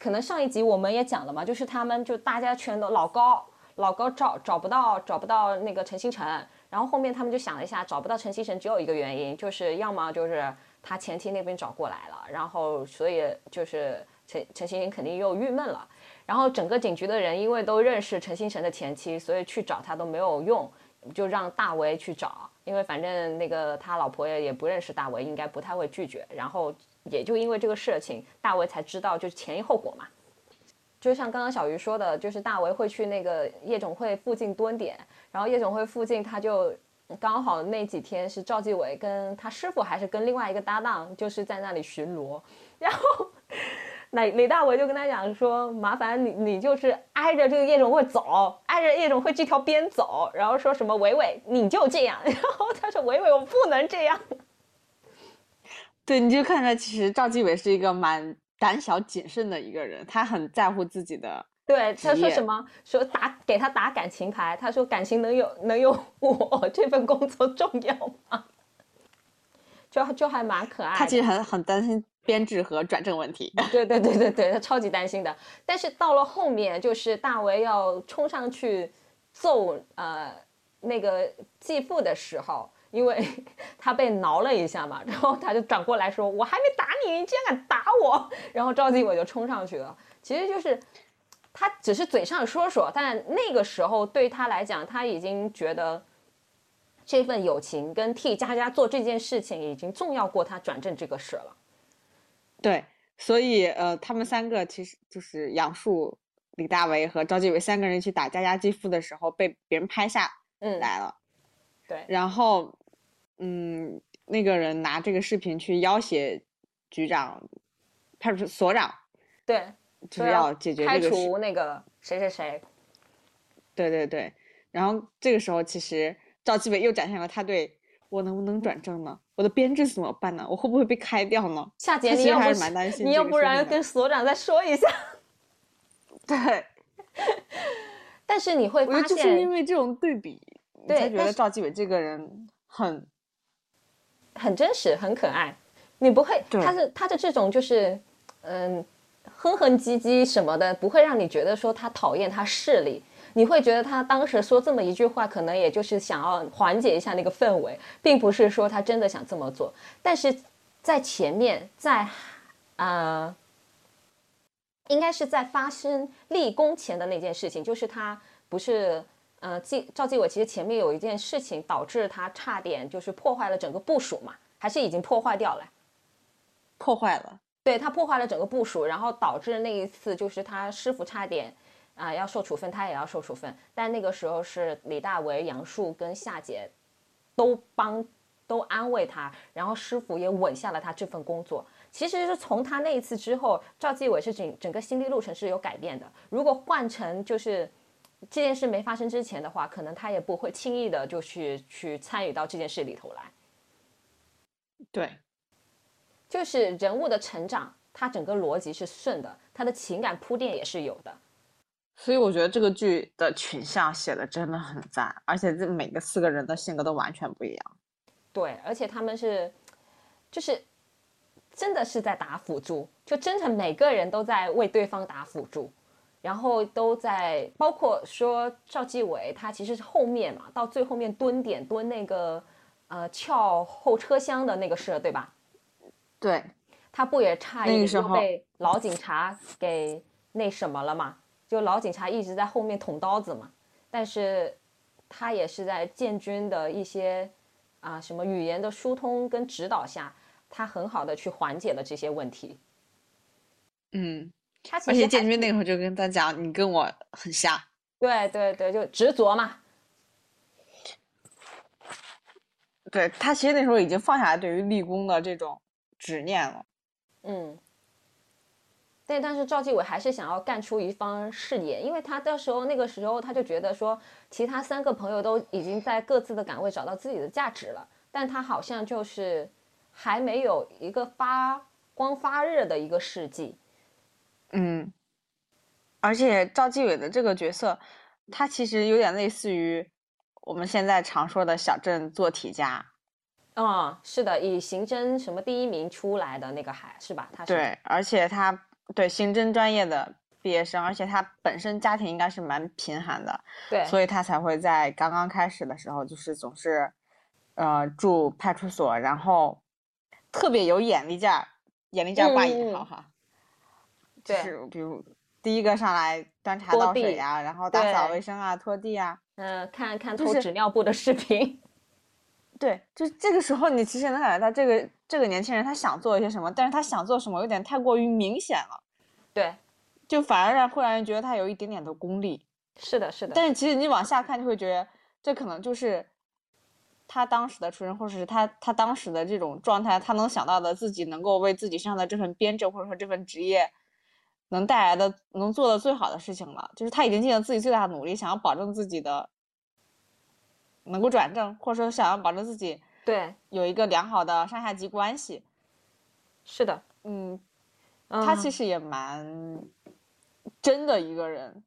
可能上一集我们也讲了嘛，就是他们就大家全都老高老高找找不到找不到那个陈星辰，然后后面他们就想了一下，找不到陈星辰只有一个原因，就是要么就是他前妻那边找过来了，然后所以就是陈陈星辰肯定又郁闷了，然后整个警局的人因为都认识陈星辰的前妻，所以去找他都没有用。就让大为去找，因为反正那个他老婆也也不认识大为，应该不太会拒绝。然后也就因为这个事情，大为才知道就是前因后果嘛。就像刚刚小鱼说的，就是大为会去那个夜总会附近蹲点，然后夜总会附近他就刚好那几天是赵继伟跟他师傅还是跟另外一个搭档，就是在那里巡逻，然后。那李大为就跟他讲说：“麻烦你，你就是挨着这个夜总会走，挨着夜总会这条边走，然后说什么伟伟你就这样。”然后他说：“伟伟，我不能这样。”对，你就看出来，其实赵继伟是一个蛮胆小谨慎的一个人，他很在乎自己的。对，他说什么？说打给他打感情牌，他说感情能有能有 我这份工作重要吗？就就还蛮可爱。他其实很很担心。编制和转正问题，对对对对对，他超级担心的。但是到了后面，就是大为要冲上去揍呃那个继父的时候，因为 他被挠了一下嘛，然后他就转过来说：“我还没打你，你竟然敢打我！”然后赵继伟就冲上去了。其实就是他只是嘴上说说，但那个时候对他来讲，他已经觉得这份友情跟替佳佳做这件事情已经重要过他转正这个事了。对，所以呃，他们三个其实就是杨树、李大为和赵继伟三个人去打佳佳继父的时候，被别人拍下来了。对，然后嗯，那个人拿这个视频去要挟局长、派出所长，对，就是要解决这个开除那个谁谁谁。对对对，然后这个时候其实赵继伟又展现了他对。我能不能转正呢？我的编制怎么办呢？我会不会被开掉呢？夏姐，你要还是蛮担心。你要不然跟所长再说一下。对。但是你会发现，就是因为这种对比，你才觉得赵继伟这个人很很真实、很可爱。你不会，他是他的这种就是嗯，哼哼唧唧什么的，不会让你觉得说他讨厌他势力。你会觉得他当时说这么一句话，可能也就是想要缓解一下那个氛围，并不是说他真的想这么做。但是在前面，在呃，应该是在发生立功前的那件事情，就是他不是呃，纪赵继伟其实前面有一件事情导致他差点就是破坏了整个部署嘛，还是已经破坏掉了？破坏了。对他破坏了整个部署，然后导致那一次就是他师傅差点啊要受处分，他也要受处分。但那个时候是李大为、杨树跟夏姐都帮都安慰他，然后师傅也稳下了他这份工作。其实是从他那一次之后，赵继伟是整整个心理路程是有改变的。如果换成就是这件事没发生之前的话，可能他也不会轻易的就去去参与到这件事里头来。对。就是人物的成长，他整个逻辑是顺的，他的情感铺垫也是有的，所以我觉得这个剧的群像写的真的很赞，而且这每个四个人的性格都完全不一样。对，而且他们是，就是真的是在打辅助，就真的每个人都在为对方打辅助，然后都在包括说赵继伟，他其实是后面嘛，到最后面蹲点蹲那个呃撬后车厢的那个事，对吧？对，他不也差一点就被老警察给那什么了嘛？就老警察一直在后面捅刀子嘛。但是，他也是在建军的一些啊什么语言的疏通跟指导下，他很好的去缓解了这些问题。嗯，而且建军那个时候就跟他讲：“你跟我很像。”对对对，就执着嘛。对他其实那时候已经放下来对于立功的这种。执念了，嗯，但，但是赵继伟还是想要干出一番事业，因为他到时候那个时候他就觉得说，其他三个朋友都已经在各自的岗位找到自己的价值了，但他好像就是还没有一个发光发热的一个事迹，嗯，而且赵继伟的这个角色，他其实有点类似于我们现在常说的小镇做题家。嗯，是的，以刑侦什么第一名出来的那个还是吧？他是对，而且他对刑侦专业的毕业生，而且他本身家庭应该是蛮贫寒的，对，所以他才会在刚刚开始的时候，就是总是，呃，住派出所，然后特别有眼力劲儿，眼力劲儿挂引号哈，就是比如第一个上来端茶倒水呀，然后打扫卫生啊，拖地啊，嗯，看看偷纸尿布的视频。对，就这个时候，你其实能感觉到这个这个年轻人他想做一些什么，但是他想做什么有点太过于明显了。对，就反而让会让人觉得他有一点点的功利。是的，是的。但是其实你往下看，就会觉得这可能就是他当时的出身，或者是他他当时的这种状态，他能想到的自己能够为自己身上的这份编制或者说这份职业能带来的能做的最好的事情了。就是他已经尽了自己最大的努力，想要保证自己的。能够转正，或者说想要保证自己对有一个良好的上下级关系，是的，嗯，他其实也蛮真的一个人，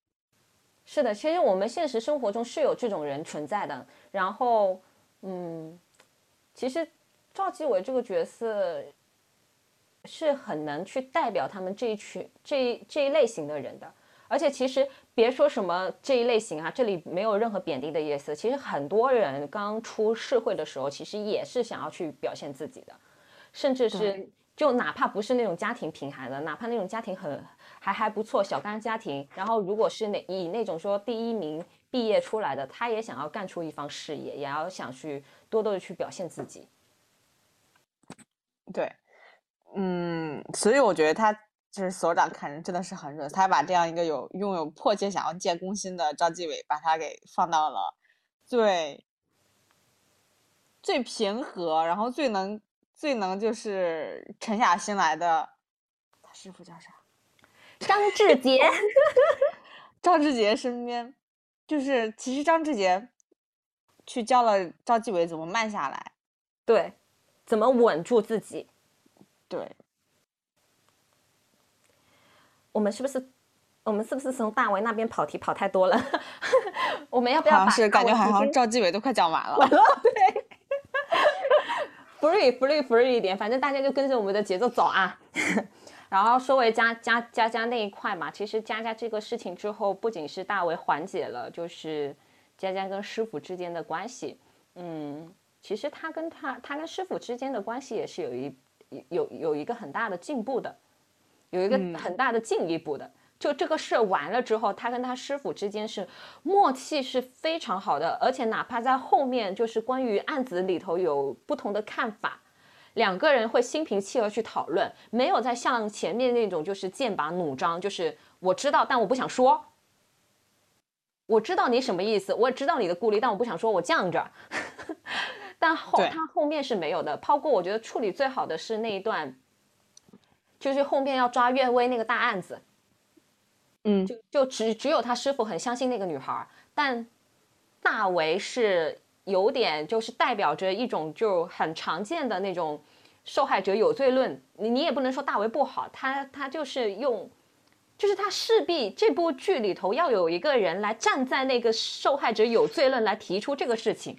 是的，其实我们现实生活中是有这种人存在的。然后，嗯，其实赵继伟这个角色是很能去代表他们这一群这一这一类型的人的。而且其实别说什么这一类型啊，这里没有任何贬低的意思。其实很多人刚出社会的时候，其实也是想要去表现自己的，甚至是就哪怕不是那种家庭贫寒的，哪怕那种家庭很还还不错小康家庭，然后如果是那以那种说第一名毕业出来的，他也想要干出一番事业，也要想去多多的去表现自己。对，嗯，所以我觉得他。就是所长看人真的是很准，他把这样一个有拥有迫切想要建功心的赵继伟，把他给放到了最最平和，然后最能最能就是沉下心来的。他师傅叫啥？张志杰。张志杰身边，就是其实张志杰去教了赵继伟怎么慢下来，对，怎么稳住自己，对。我们是不是，我们是不是从大为那边跑题跑太多了？我们要不要把？是感觉好像赵继伟都快讲完了。完了，对。free free free 一点，反正大家就跟着我们的节奏走啊。然后说回佳佳佳佳那一块嘛，其实佳佳这个事情之后，不仅是大为缓解了，就是佳佳跟师傅之间的关系。嗯，其实他跟他他跟师傅之间的关系也是有一有有一个很大的进步的，有一个很大的进一步的。就这个事完了之后，他跟他师傅之间是默契是非常好的，而且哪怕在后面就是关于案子里头有不同的看法，两个人会心平气和去讨论，没有再像前面那种就是剑拔弩张，就是我知道但我不想说，我知道你什么意思，我也知道你的顾虑，但我不想说，我犟着。但后他后面是没有的，包括我觉得处理最好的是那一段，就是后面要抓岳薇那个大案子。嗯，就就只只有他师傅很相信那个女孩，但大为是有点就是代表着一种就很常见的那种受害者有罪论。你你也不能说大为不好，他他就是用，就是他势必这部剧里头要有一个人来站在那个受害者有罪论来提出这个事情。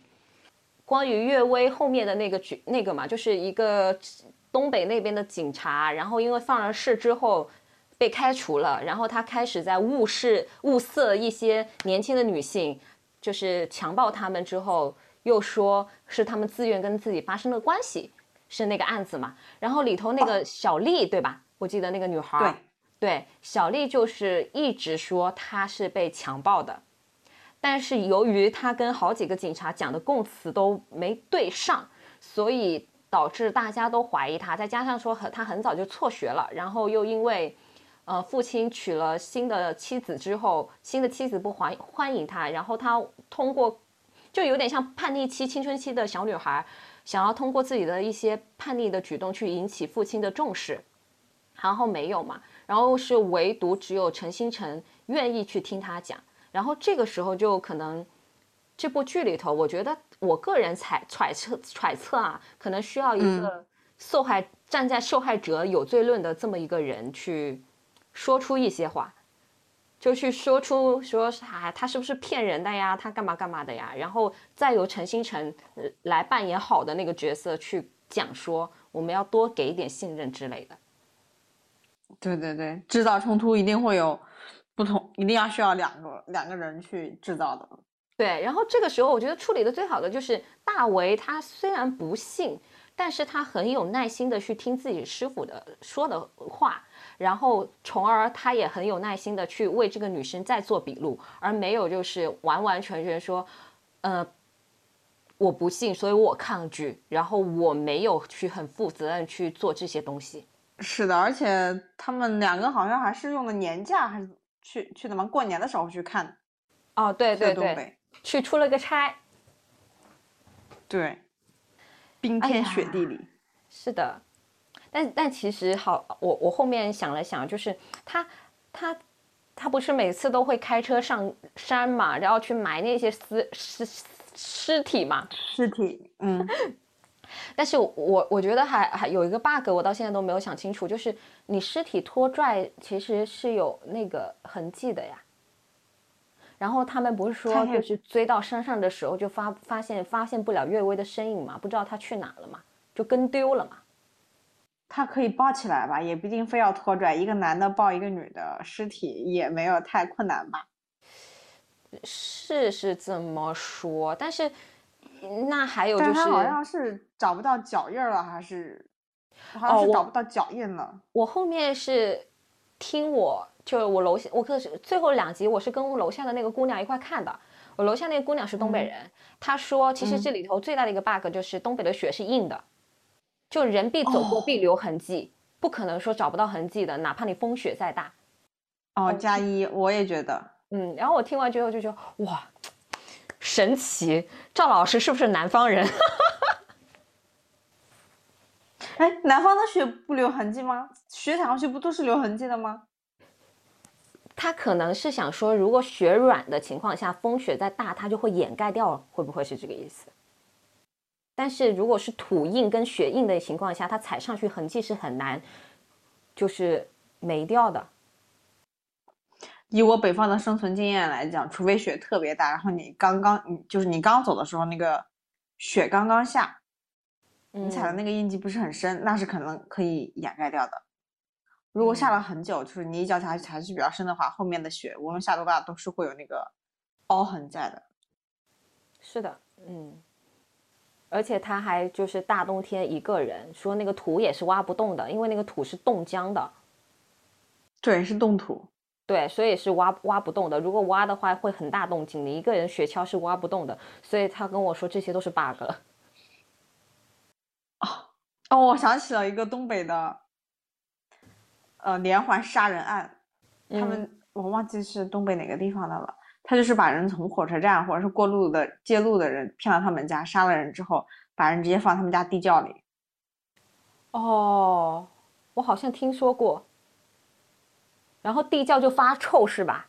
关于岳薇后面的那个剧那个嘛，就是一个东北那边的警察，然后因为放了事之后。被开除了，然后他开始在物视物色一些年轻的女性，就是强暴他们之后，又说是他们自愿跟自己发生了关系，是那个案子嘛？然后里头那个小丽对吧？我记得那个女孩，对对，小丽就是一直说她是被强暴的，但是由于她跟好几个警察讲的供词都没对上，所以导致大家都怀疑他。再加上说很他很早就辍学了，然后又因为。呃，父亲娶了新的妻子之后，新的妻子不欢欢迎他，然后他通过，就有点像叛逆期、青春期的小女孩，想要通过自己的一些叛逆的举动去引起父亲的重视，然后没有嘛，然后是唯独只有陈星辰愿意去听他讲，然后这个时候就可能这部剧里头，我觉得我个人猜揣测揣测啊，可能需要一个受害站在受害者有罪论的这么一个人去。说出一些话，就去说出说啊，他是不是骗人的呀？他干嘛干嘛的呀？然后再由陈星辰来扮演好的那个角色去讲说，我们要多给一点信任之类的。对对对，制造冲突一定会有不同，一定要需要两个两个人去制造的。对，然后这个时候我觉得处理的最好的就是大为，他虽然不信，但是他很有耐心的去听自己师傅的说的话。然后，从而他也很有耐心的去为这个女生再做笔录，而没有就是完完全全说，呃，我不信，所以我抗拒，然后我没有去很负责任去做这些东西。是的，而且他们两个好像还是用的年假，还是去去的吗？过年的时候去看。哦，对对对，去出了个差。对，冰天雪地里。是的。但但其实好，我我后面想了想，就是他他他不是每次都会开车上山嘛，然后去埋那些尸尸尸体嘛？尸体，嗯。但是我我觉得还还有一个 bug，我到现在都没有想清楚，就是你尸体拖拽其实是有那个痕迹的呀。然后他们不是说就是追到山上的时候就发发现发现不了岳薇的身影嘛，不知道她去哪了嘛，就跟丢了嘛。他可以抱起来吧，也不一定非要拖拽。一个男的抱一个女的尸体也没有太困难吧？是是这么说，但是那还有就是，他好像是找不到脚印了，还是好像是找不到脚印了。我后面是听我就我楼下，我可是最后两集我是跟楼下的那个姑娘一块看的。我楼下那个姑娘是东北人，她说其实这里头最大的一个 bug 就是东北的雪是硬的。就人必走过，必留痕迹，不可能说找不到痕迹的，哪怕你风雪再大。哦，加一，我也觉得，嗯。然后我听完之后就觉得，哇，神奇！赵老师是不是南方人？哎，南方的雪不留痕迹吗？雪踩上去不都是留痕迹的吗？他可能是想说，如果雪软的情况下，风雪再大，它就会掩盖掉了，会不会是这个意思？但是如果是土硬跟雪硬的情况下，它踩上去痕迹是很难，就是没掉的。以我北方的生存经验来讲，除非雪特别大，然后你刚刚你就是你刚走的时候，那个雪刚刚下，你踩的那个印记不是很深，那是可能可以掩盖掉的。如果下了很久，就是你一脚踩踩下去比较深的话，后面的雪无论下多大都是会有那个凹痕在的。是的，嗯。而且他还就是大冬天一个人，说那个土也是挖不动的，因为那个土是冻僵的。对，是冻土。对，所以是挖挖不动的。如果挖的话，会很大动静。你一个人雪橇是挖不动的。所以他跟我说这些都是 bug。哦哦，我想起了一个东北的，呃，连环杀人案。他们我忘记是东北哪个地方的了。他就是把人从火车站或者是过路的借路的人骗到他们家，杀了人之后，把人直接放他们家地窖里。哦，我好像听说过。然后地窖就发臭是吧？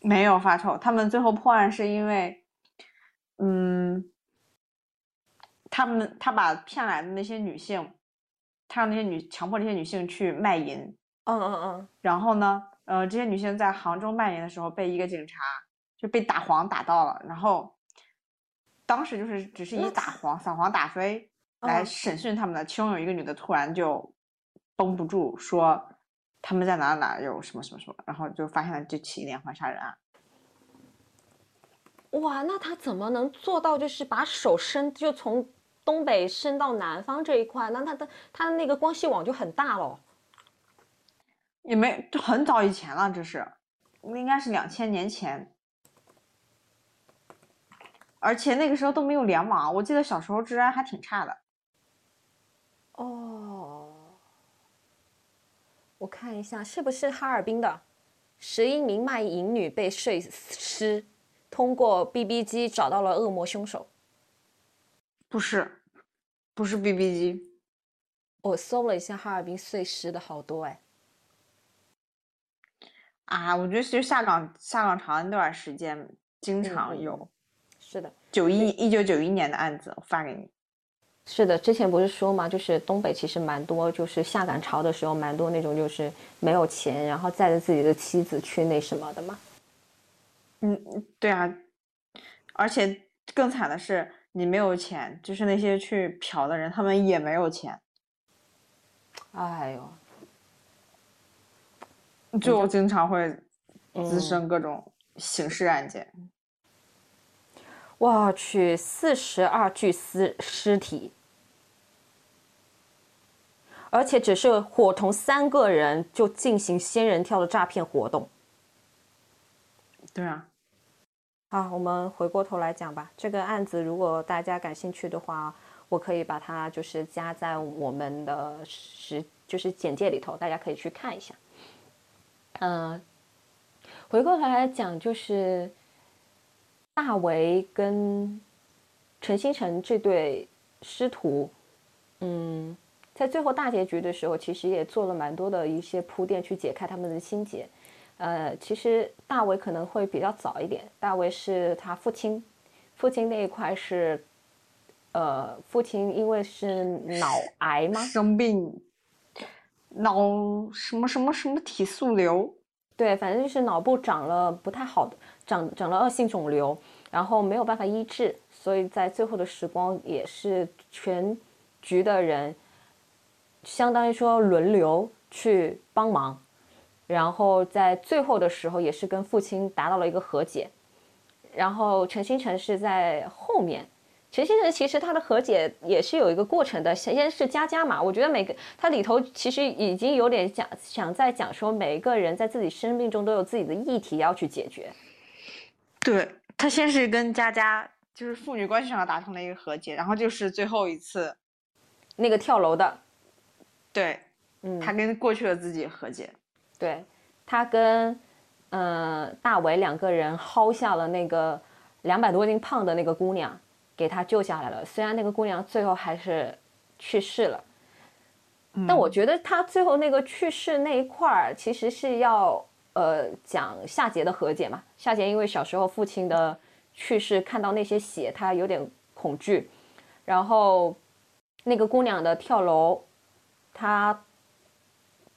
没有发臭，他们最后破案是因为，嗯，他们他把骗来的那些女性，他让那些女强迫这些女性去卖淫。嗯嗯嗯。然后呢，呃，这些女性在杭州卖淫的时候被一个警察就被打黄打到了，然后当时就是只是以打黄扫黄打非来审讯他们的，其中有一个女的突然就绷不住说。他们在哪哪有什么什么什么，然后就发现了这起连环杀人案。哇，那他怎么能做到就是把手伸就从东北伸到南方这一块？那它的它的那个光系网就很大喽。也没，就很早以前了，这是应该是两千年前，而且那个时候都没有联网，我记得小时候治安还挺差的。哦。我看一下，是不是哈尔滨的十一名卖淫女被碎尸，通过 B B 机找到了恶魔凶手？不是，不是 B B 机。我搜了一下哈尔滨碎尸的好多哎。啊，我觉得其实下岗下岗潮那段时间经常有。是的，九一一九九一年的案子，我发给你。是的，之前不是说嘛，就是东北其实蛮多，就是下岗潮的时候，蛮多那种就是没有钱，然后载着自己的妻子去那什么的嘛。嗯，对啊，而且更惨的是，你没有钱，就是那些去嫖的人，他们也没有钱。哎呦，就经常会滋生各种刑事案件。我去，四十二具尸尸体，而且只是伙同三个人就进行仙人跳的诈骗活动。对啊，好，我们回过头来讲吧。这个案子如果大家感兴趣的话，我可以把它就是加在我们的实就是简介里头，大家可以去看一下。嗯，回过头来讲就是。大为跟陈星辰这对师徒，嗯，在最后大结局的时候，其实也做了蛮多的一些铺垫，去解开他们的心结。呃，其实大为可能会比较早一点。大为是他父亲，父亲那一块是，呃，父亲因为是脑癌吗？生病，脑什么什么什么体素瘤？对，反正就是脑部长了不太好的。长长了恶性肿瘤，然后没有办法医治，所以在最后的时光也是全局的人，相当于说轮流去帮忙，然后在最后的时候也是跟父亲达到了一个和解，然后陈星辰是在后面，陈星辰其实他的和解也是有一个过程的，先是佳佳嘛，我觉得每个他里头其实已经有点讲想在讲说每一个人在自己生命中都有自己的议题要去解决。对他先是跟佳佳就是父女关系上达成了一个和解，然后就是最后一次，那个跳楼的，对，嗯，他跟过去的自己和解，对他跟嗯大伟两个人薅下了那个两百多斤胖的那个姑娘，给他救下来了。虽然那个姑娘最后还是去世了，但我觉得他最后那个去世那一块儿其实是要。呃，讲夏桀的和解嘛。夏桀因为小时候父亲的去世，看到那些血，他有点恐惧。然后那个姑娘的跳楼，他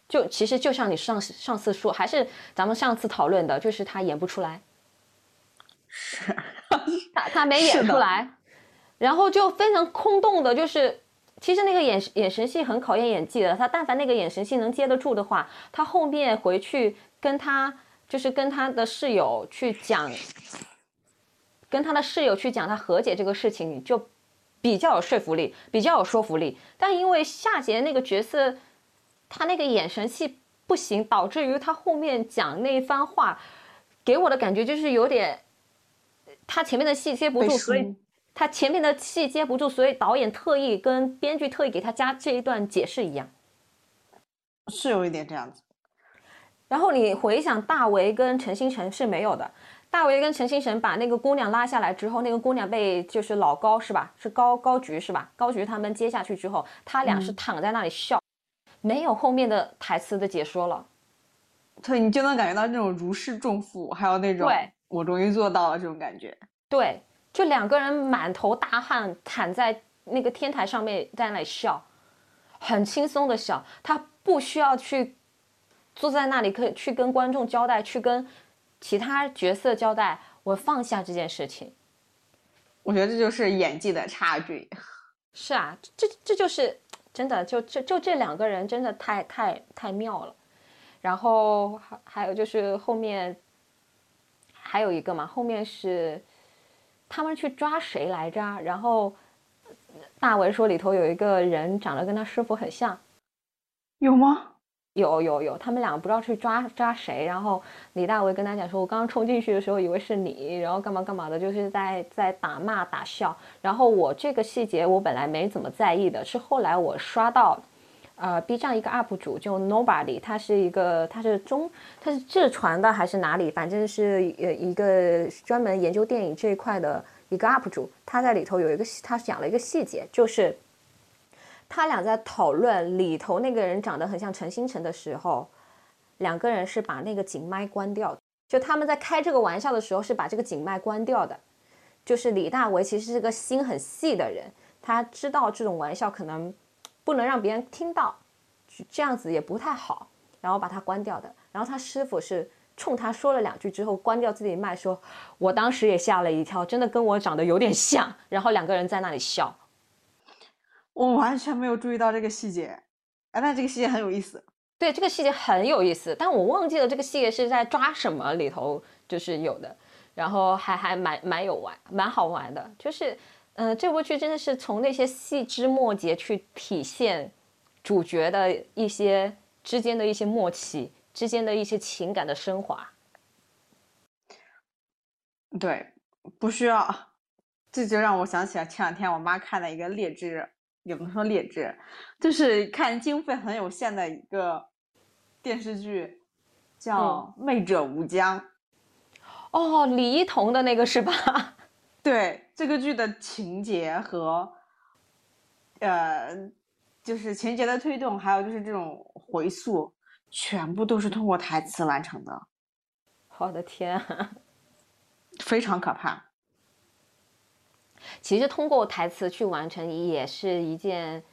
就其实就像你上上次说，还是咱们上次讨论的，就是他演不出来，是 他他没演出来，然后就非常空洞的，就是其实那个眼眼神戏很考验演技的。他但凡那个眼神戏能接得住的话，他后面回去。跟他就是跟他的室友去讲，跟他的室友去讲他和解这个事情，就比较有说服力，比较有说服力。但因为夏杰那个角色，他那个眼神戏不行，导致于他后面讲那一番话，给我的感觉就是有点，他前面的戏接不住，所以他前面的戏接不住，所以导演特意跟编剧特意给他加这一段解释一样，是有一点这样子。然后你回想大为跟陈星辰是没有的。大为跟陈星辰把那个姑娘拉下来之后，那个姑娘被就是老高是吧？是高高菊是吧？高菊他们接下去之后，他俩是躺在那里笑，没有后面的台词的解说了。对，你就能感觉到那种如释重负，还有那种我终于做到了这种感觉。对，就两个人满头大汗躺在那个天台上面在那里笑，很轻松的笑，他不需要去坐在那里可以去跟观众交代，去跟。其他角色交代，我放下这件事情。我觉得这就是演技的差距。是啊，这这就是真的，就就就这两个人真的太太太妙了。然后还还有就是后面还有一个嘛，后面是他们去抓谁来着？然后大为说里头有一个人长得跟他师傅很像，有吗？有有有，他们两个不知道去抓抓谁，然后李大为跟他讲说：“我刚刚冲进去的时候以为是你，然后干嘛干嘛的，就是在在打骂打笑。”然后我这个细节我本来没怎么在意的，是后来我刷到，呃，B 站一个 UP 主就 Nobody，他是一个他是中他是浙传的还是哪里，反正是呃一个专门研究电影这一块的一个 UP 主，他在里头有一个他讲了一个细节，就是。他俩在讨论里头那个人长得很像陈星辰的时候，两个人是把那个井麦关掉。就他们在开这个玩笑的时候，是把这个井麦关掉的。就是李大为其实是个心很细的人，他知道这种玩笑可能不能让别人听到，这样子也不太好，然后把它关掉的。然后他师傅是冲他说了两句之后，关掉自己麦，说：“我当时也吓了一跳，真的跟我长得有点像。”然后两个人在那里笑。我完全没有注意到这个细节，哎，但这个细节很有意思。对，这个细节很有意思，但我忘记了这个细节是在抓什么里头，就是有的，然后还还蛮蛮有玩，蛮好玩的。就是，嗯，这部剧真的是从那些细枝末节去体现主角的一些之间的一些默契，之间的一些情感的升华。对，不需要，这就让我想起来前两天我妈看了一个劣质。也不能说劣质，就是看经费很有限的一个电视剧，叫《媚者无疆》。哦，李一桐的那个是吧？对，这个剧的情节和，呃，就是情节的推动，还有就是这种回溯，全部都是通过台词完成的。我的天，非常可怕。其实通过台词去完成也是一件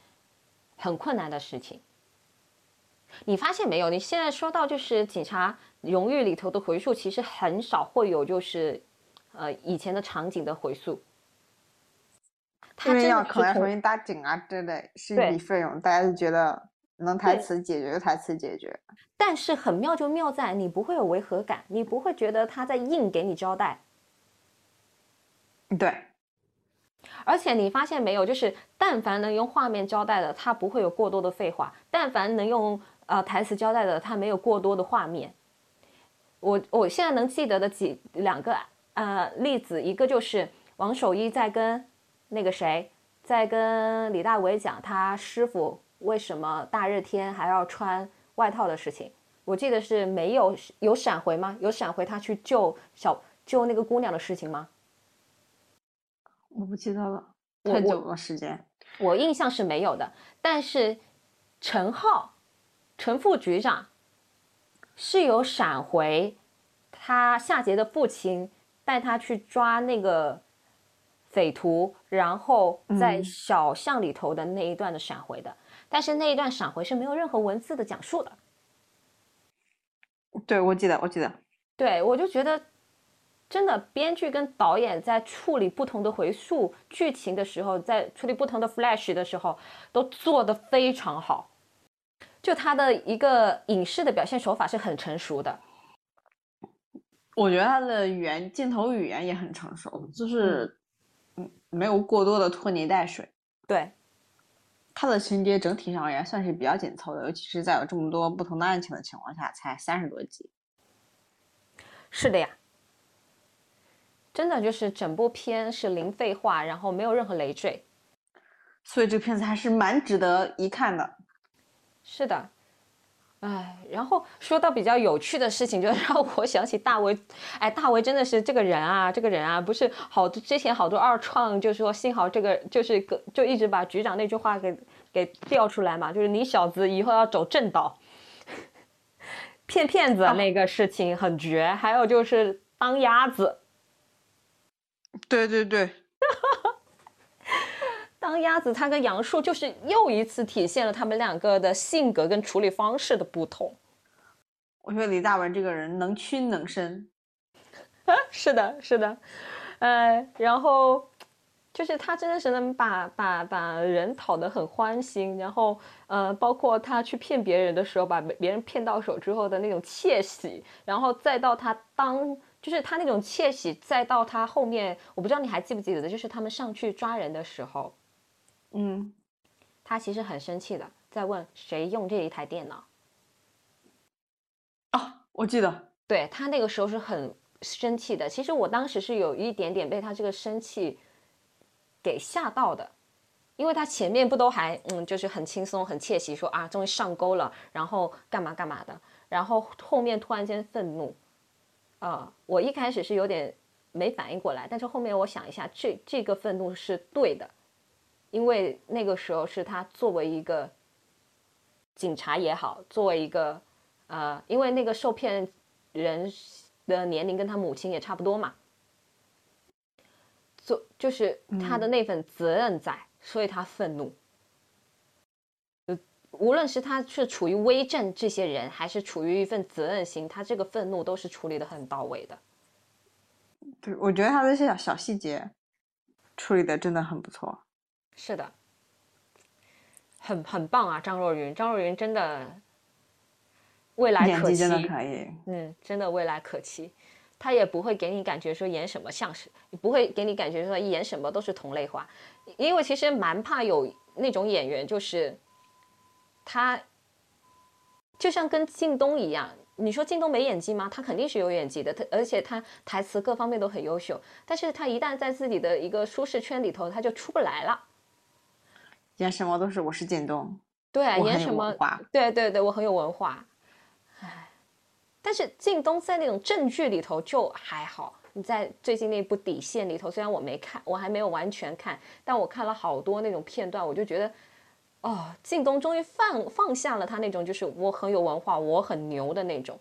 很困难的事情。你发现没有？你现在说到就是警察荣誉里头的回溯，其实很少会有就是呃以前的场景的回溯。因为要可能重新搭景啊之类，是一笔费用，大家就觉得能台词解决就台词解决。但是很妙就妙在你不会有违和感，你不会觉得他在硬给你交代。对。而且你发现没有，就是但凡能用画面交代的，他不会有过多的废话；但凡能用呃台词交代的，他没有过多的画面。我我现在能记得的几两个呃例子，一个就是王守一在跟那个谁在跟李大为讲他师傅为什么大热天还要穿外套的事情。我记得是没有有闪回吗？有闪回他去救小救那个姑娘的事情吗？我不记得了，太久了时间。我印象是没有的，但是陈浩，陈副局长是有闪回，他夏杰的父亲带他去抓那个匪徒，然后在小巷里头的那一段的闪回的，但是那一段闪回是没有任何文字的讲述的。对，我记得，我记得。对，我就觉得。真的，编剧跟导演在处理不同的回溯剧情的时候，在处理不同的 flash 的时候，都做得非常好。就他的一个影视的表现手法是很成熟的。我觉得他的语言镜头语言也很成熟，就是，嗯，没有过多的拖泥带水。对，他的情节整体上而言算是比较紧凑的，尤其是在有这么多不同的案情的情况下，才三十多集。是的呀，真的就是整部片是零废话，然后没有任何累赘，所以这片子还是蛮值得一看的。是的，哎，然后说到比较有趣的事情，就 让我想起大为，哎，大为真的是这个人啊，这个人啊，不是好多之前好多二创就说，幸好这个就是个就一直把局长那句话给给调出来嘛，就是你小子以后要走正道，骗骗子那个事情很绝，还有就是当鸭子，对对对。当鸭子，他跟杨树就是又一次体现了他们两个的性格跟处理方式的不同。我觉得李大文这个人能屈能伸，是的，是的，呃，然后就是他真的是能把把把人讨得很欢心，然后呃，包括他去骗别人的时候，把别人骗到手之后的那种窃喜，然后再到他当就是他那种窃喜，再到他后面，我不知道你还记不记得，就是他们上去抓人的时候。嗯，他其实很生气的，在问谁用这一台电脑。啊，我记得，对他那个时候是很生气的。其实我当时是有一点点被他这个生气给吓到的，因为他前面不都还嗯，就是很轻松、很窃喜，说啊，终于上钩了，然后干嘛干嘛的，然后后面突然间愤怒，啊，我一开始是有点没反应过来，但是后面我想一下，这这个愤怒是对的。因为那个时候是他作为一个警察也好，作为一个呃，因为那个受骗人的年龄跟他母亲也差不多嘛，做就是他的那份责任在，所以他愤怒。无论是他是处于威震这些人，还是处于一份责任心，他这个愤怒都是处理的很到位的。对，我觉得他这些小小细节处理的真的很不错。是的，很很棒啊！张若昀，张若昀真的未来可期，真的可以。嗯，真的未来可期。他也不会给你感觉说演什么像是，不会给你感觉说演什么都是同类化。因为其实蛮怕有那种演员，就是他就像跟靳东一样。你说靳东没演技吗？他肯定是有演技的，他而且他台词各方面都很优秀。但是他一旦在自己的一个舒适圈里头，他就出不来了。演什么都是我是靳东，对，演什么对对对，我很有文化，唉，但是靳东在那种正剧里头就还好。你在最近那部《底线》里头，虽然我没看，我还没有完全看，但我看了好多那种片段，我就觉得，哦，靳东终于放放下了他那种就是我很有文化，我很牛的那种，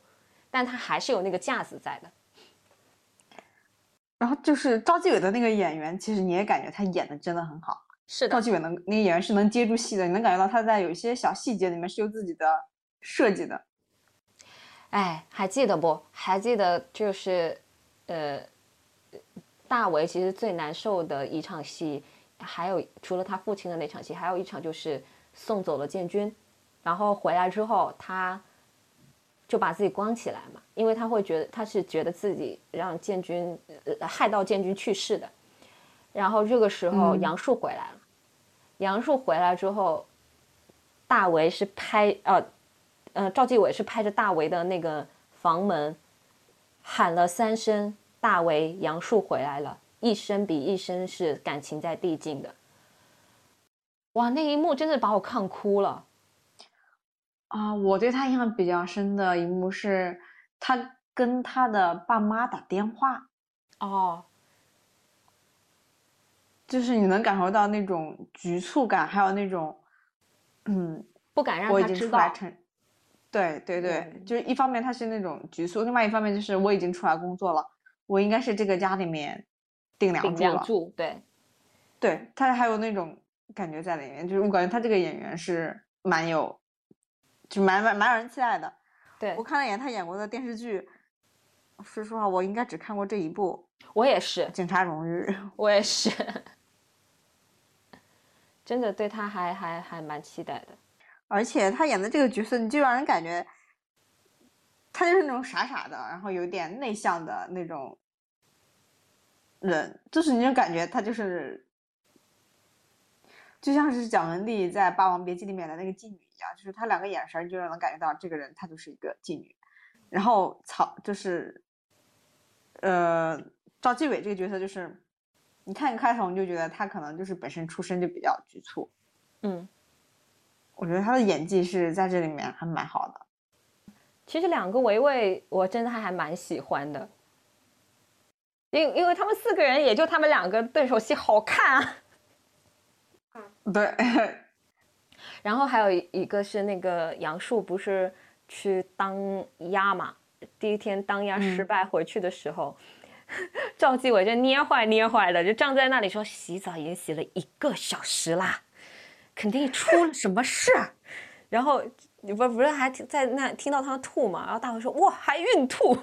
但他还是有那个架子在的。然后就是赵继伟的那个演员，其实你也感觉他演的真的很好。是赵继伟能那个演员是能接住戏的，你能感觉到他在有一些小细节里面是有自己的设计的。哎，还记得不？还记得就是，呃，大为其实最难受的一场戏，还有除了他父亲的那场戏，还有一场就是送走了建军，然后回来之后，他就把自己关起来嘛，因为他会觉得他是觉得自己让建军呃害到建军去世的。然后这个时候杨树回来了。杨树回来之后，大为是拍呃，呃，赵继伟是拍着大为的那个房门，喊了三声“大为”，杨树回来了，一声比一声是感情在递进的。哇，那一幕真的把我看哭了。啊，我对他印象比较深的一幕是，他跟他的爸妈打电话。哦。就是你能感受到那种局促感，还有那种，嗯，不敢让他知道。对对对，就是一方面他是那种局促，另外一方面就是我已经出来工作了，我应该是这个家里面顶梁柱了。柱，对，对他还有那种感觉在里面，就是我感觉他这个演员是蛮有，就蛮蛮蛮让人期待的。对我看了一眼他演过的电视剧，说实话，我应该只看过这一部。我也是《警察荣誉》，我也是。真的对他还还还蛮期待的，而且他演的这个角色，你就让人感觉，他就是那种傻傻的，然后有点内向的那种人，就是你就感觉他就是就像是蒋雯丽在《霸王别姬》里面的那个妓女一样，就是她两个眼神就让人感觉到这个人她就是一个妓女。然后曹就是，呃，赵继伟这个角色就是，你看一开头你就觉得他可能就是本身出身就比较局促，嗯，我觉得他的演技是在这里面还蛮好的。其实两个维维我真的还还蛮喜欢的，因因为他们四个人也就他们两个对手戏好看啊。对，然后还有一个是那个杨树，不是去当鸭嘛？第一天当鸭失败回去的时候，赵继伟就捏坏捏坏的，就站在那里说：“洗澡已经洗了一个小时啦，肯定出了什么事。”然后不不是还在那听到他吐嘛？然后大伟说：“哇，还孕吐。”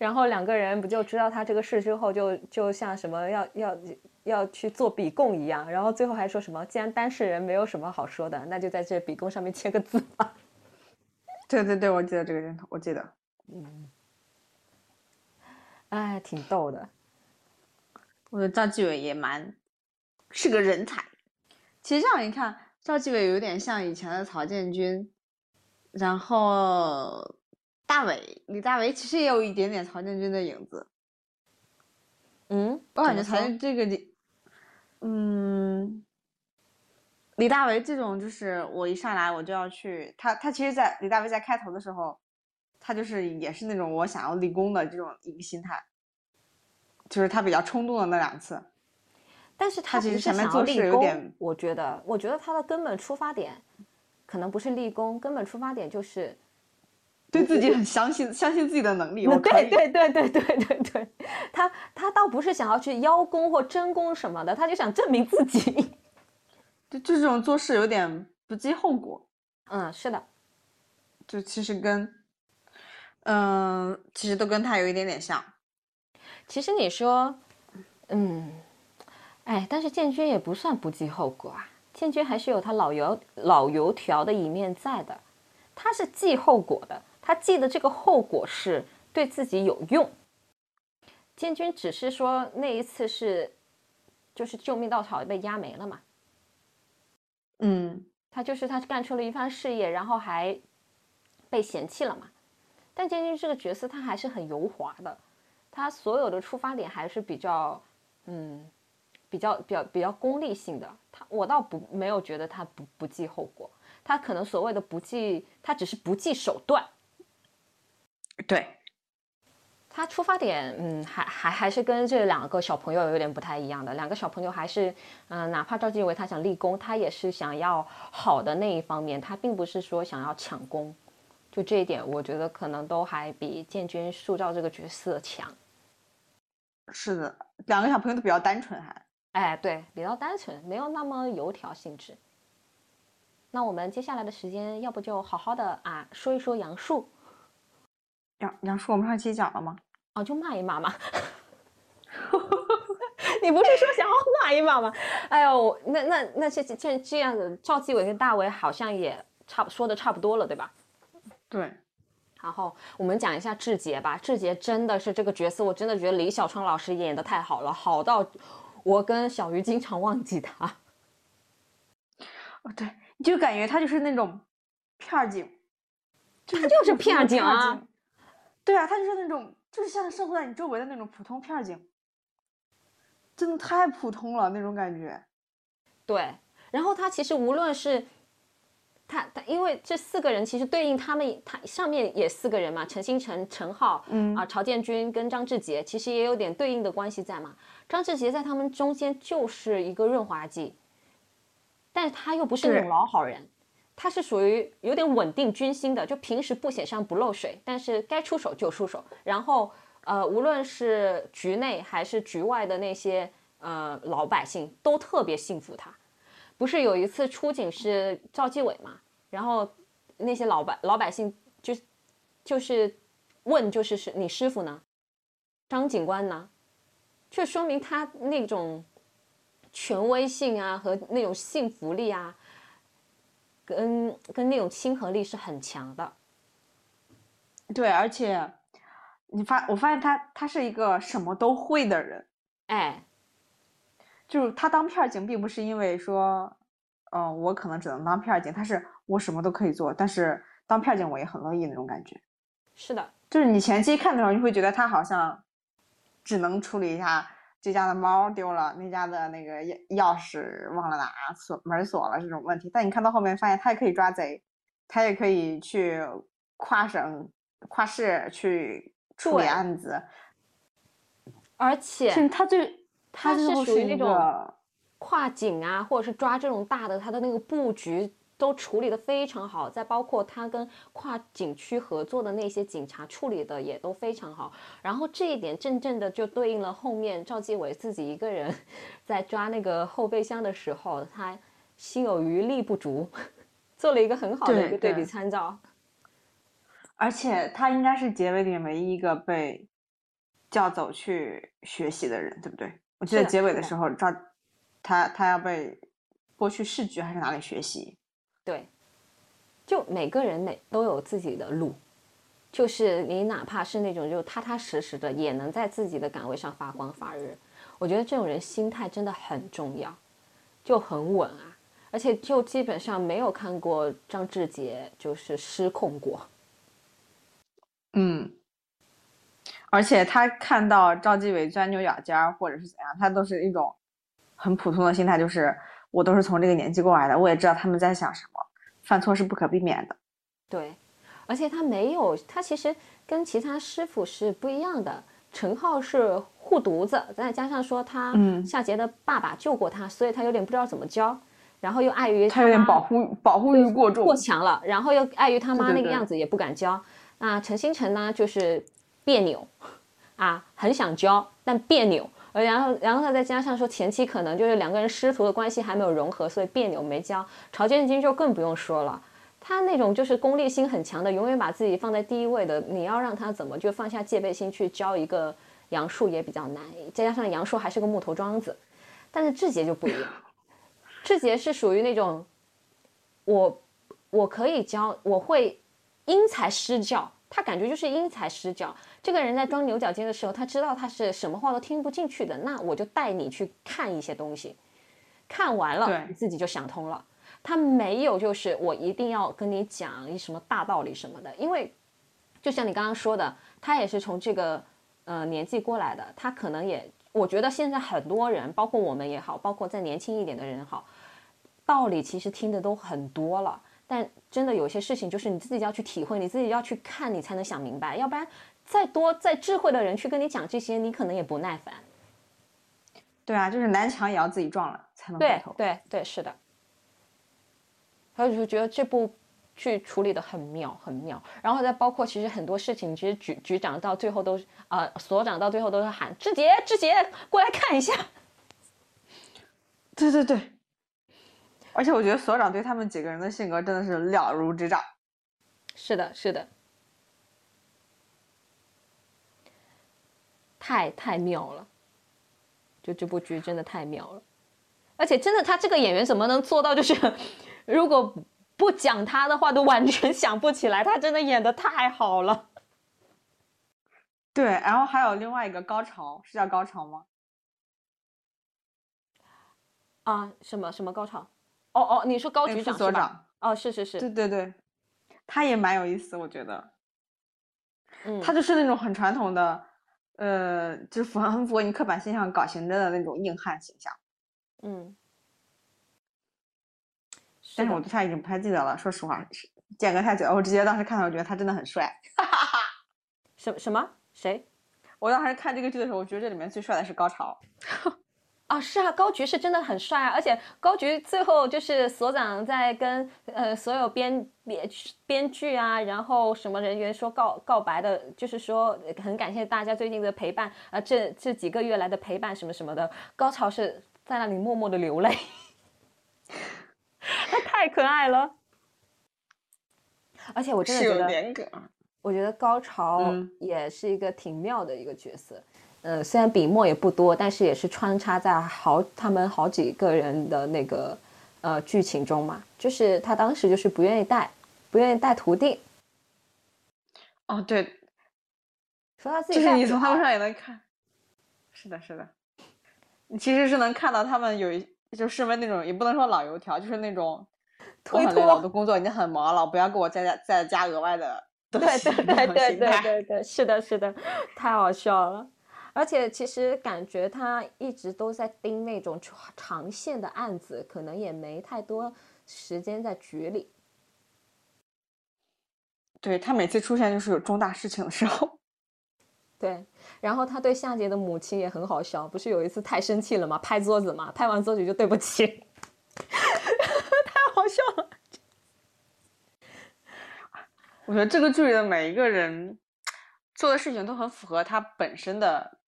然后两个人不就知道他这个事之后，就就像什么要要。要去做笔供一样，然后最后还说什么？既然当事人没有什么好说的，那就在这笔供上面签个字吧。对对对，我记得这个人头，我记得。嗯，哎，挺逗的。我觉得赵继伟也蛮是个人才。其实这样一看，赵继伟有点像以前的曹建军，然后大伟李大为其实也有一点点曹建军的影子。嗯，我感觉曹建这个里。嗯，李大为这种就是我一上来我就要去他他其实，在李大为在开头的时候，他就是也是那种我想要立功的这种一个心态，就是他比较冲动的那两次。但是他其实前面做事有点，我觉得，我觉得他的根本出发点可能不是立功，根本出发点就是。对自己很相信，相信自己的能力。对对对对对对对，他他倒不是想要去邀功或争功什么的，他就想证明自己。就就这种做事有点不计后果。嗯，是的。就其实跟，嗯，其实都跟他有一点点像。其实你说，嗯，哎，但是建军也不算不计后果啊，建军还是有他老油老油条的一面在的，他是计后果的。他记得这个后果是对自己有用。建军只是说那一次是，就是救命稻草被压没了嘛。嗯，他就是他干出了一番事业，然后还被嫌弃了嘛。但建军这个角色他还是很油滑的，他所有的出发点还是比较，嗯，比较比较比较功利性的。他我倒不没有觉得他不不计后果，他可能所谓的不计，他只是不计手段。对，他出发点，嗯，还还还是跟这两个小朋友有点不太一样的。两个小朋友还是，嗯，哪怕赵继伟他想立功，他也是想要好的那一方面，他并不是说想要抢功。就这一点，我觉得可能都还比建军塑造这个角色强。是的，两个小朋友都比较单纯，还，哎，对，比较单纯，没有那么油条性质。那我们接下来的时间，要不就好好的啊说一说杨树。杨杨叔，我们上期讲了吗？哦，就骂一骂嘛。你不是说想要骂一骂吗？哎呦，那那那这这这样子，赵继伟跟大伟好像也差不说的差不多了，对吧？对。然后我们讲一下志杰吧。志杰真的是这个角色，我真的觉得李小川老师演的太好了，好到我跟小鱼经常忘记他。哦，对，就感觉他就是那种片警，他就是片警啊。对啊，他就是那种，就是像生活在你周围的那种普通片警，真的太普通了那种感觉。对，然后他其实无论是他他，因为这四个人其实对应他们，他上面也四个人嘛，陈星辰、陈浩，嗯啊，曹建军跟张志杰，其实也有点对应的关系在嘛。张志杰在他们中间就是一个润滑剂，但是他又不是那种老好人。他是属于有点稳定军心的，就平时不显山不漏水，但是该出手就出手。然后，呃，无论是局内还是局外的那些呃老百姓都特别信服他。不是有一次出警是赵继伟嘛？然后那些老百老百姓就就是问，就是是你师傅呢？张警官呢？就说明他那种权威性啊和那种信服力啊。跟跟那种亲和力是很强的，对，而且你发我发现他他是一个什么都会的人，哎，就是他当片警，并不是因为说，嗯，我可能只能当片警，他是我什么都可以做，但是当片警我也很乐意那种感觉。是的，就是你前期看的时候，你会觉得他好像只能处理一下这家的猫丢了，那家的那个钥钥匙忘了拿，锁门锁了这种问题。但你看到后面，发现他也可以抓贼，他也可以去跨省、跨市去处理案子，而且他最。他是属于那种跨警啊，或者是抓这种大的，他的那个布局都处理的非常好。再包括他跟跨景区合作的那些警察处理的也都非常好。然后这一点正正的就对应了后面赵继伟自己一个人在抓那个后备箱的时候，他心有余力不足，做了一个很好的一个对比参照。而且他应该是结尾里面唯一一个被叫走去学习的人，对不对？我记得结尾的时候，赵他他要被拨去市局还是哪里学习？就每个人每都有自己的路，就是你哪怕是那种就踏踏实实的，也能在自己的岗位上发光发热。我觉得这种人心态真的很重要，就很稳啊，而且就基本上没有看过张志杰就是失控过。嗯。而且他看到赵继伟钻牛角尖儿，或者是怎样，他都是一种很普通的心态，就是我都是从这个年纪过来的，我也知道他们在想什么，犯错是不可避免的。对，而且他没有，他其实跟其他师傅是不一样的。陈浩是护犊子，再加上说他夏杰的爸爸救过他，所以他有点不知道怎么教，然后又碍于他有点保护保护欲过重过强了，然后又碍于他妈那个样子也不敢教。那陈星辰呢，就是。别扭，啊，很想教，但别扭。呃，然后，然后他再加上说前期可能就是两个人师徒的关系还没有融合，所以别扭没教。曹建军就更不用说了，他那种就是功利心很强的，永远把自己放在第一位的。你要让他怎么就放下戒备心去教一个杨树也比较难。再加上杨树还是个木头桩子，但是志杰就不一样，志杰是属于那种，我我可以教，我会因材施教，他感觉就是因材施教。这个人在装牛角尖的时候，他知道他是什么话都听不进去的，那我就带你去看一些东西，看完了你自己就想通了。他没有就是我一定要跟你讲一什么大道理什么的，因为就像你刚刚说的，他也是从这个呃年纪过来的，他可能也我觉得现在很多人，包括我们也好，包括再年轻一点的人好，道理其实听的都很多了，但真的有些事情就是你自己要去体会，你自己要去看，你才能想明白，要不然。再多再智慧的人去跟你讲这些，你可能也不耐烦。对啊，就是南墙也要自己撞了才能回头。对对对，是的。还有就是觉得这部剧处理的很妙，很妙。然后再包括其实很多事情，其实局局长到最后都啊，所长到最后都是喊志杰，志杰过来看一下。对对对。而且我觉得所长对他们几个人的性格真的是了如指掌。是的，是的。太太妙了，就这部剧真的太妙了，而且真的他这个演员怎么能做到？就是如果不讲他的话，都完全想不起来。他真的演的太好了。对，然后还有另外一个高潮，是叫高潮吗？啊，什么什么高潮？哦哦，你说高局长所长？哦，是是是，对对对，他也蛮有意思，我觉得。嗯，他就是那种很传统的。呃，就是符合很符合你刻板印象搞刑侦的那种硬汉形象，嗯，但是我对他已经不太记得了，说实话，间隔太久了。我直接当时看到，我觉得他真的很帅，哈哈哈。什什么？谁？我当时看这个剧的时候，我觉得这里面最帅的是高潮。啊，是啊，高局是真的很帅啊，而且高局最后就是所长在跟呃所有编编编剧啊，然后什么人员说告告白的，就是说很感谢大家最近的陪伴啊，这这几个月来的陪伴什么什么的，高潮是在那里默默的流泪，他太可爱了，而且我真的觉得，我觉得高潮也是一个挺妙的一个角色。呃，虽然笔墨也不多，但是也是穿插在好他们好几个人的那个呃剧情中嘛。就是他当时就是不愿意带，不愿意带徒弟。哦，对，说他自己就是你从他们上也能看。是的，是的。你其实是能看到他们有一就身为那种也不能说老油条，就是那种 推脱我的工作已经很忙了，不要给我再加再加额外的。对对对对对对对，是的，是的，太好笑了。而且其实感觉他一直都在盯那种长线的案子，可能也没太多时间在局里。对他每次出现就是有重大事情的时候。对，然后他对夏姐的母亲也很好笑，不是有一次太生气了吗？拍桌子嘛，拍完桌子就对不起，太好笑了。我觉得这个剧里的每一个人做的事情都很符合他本身的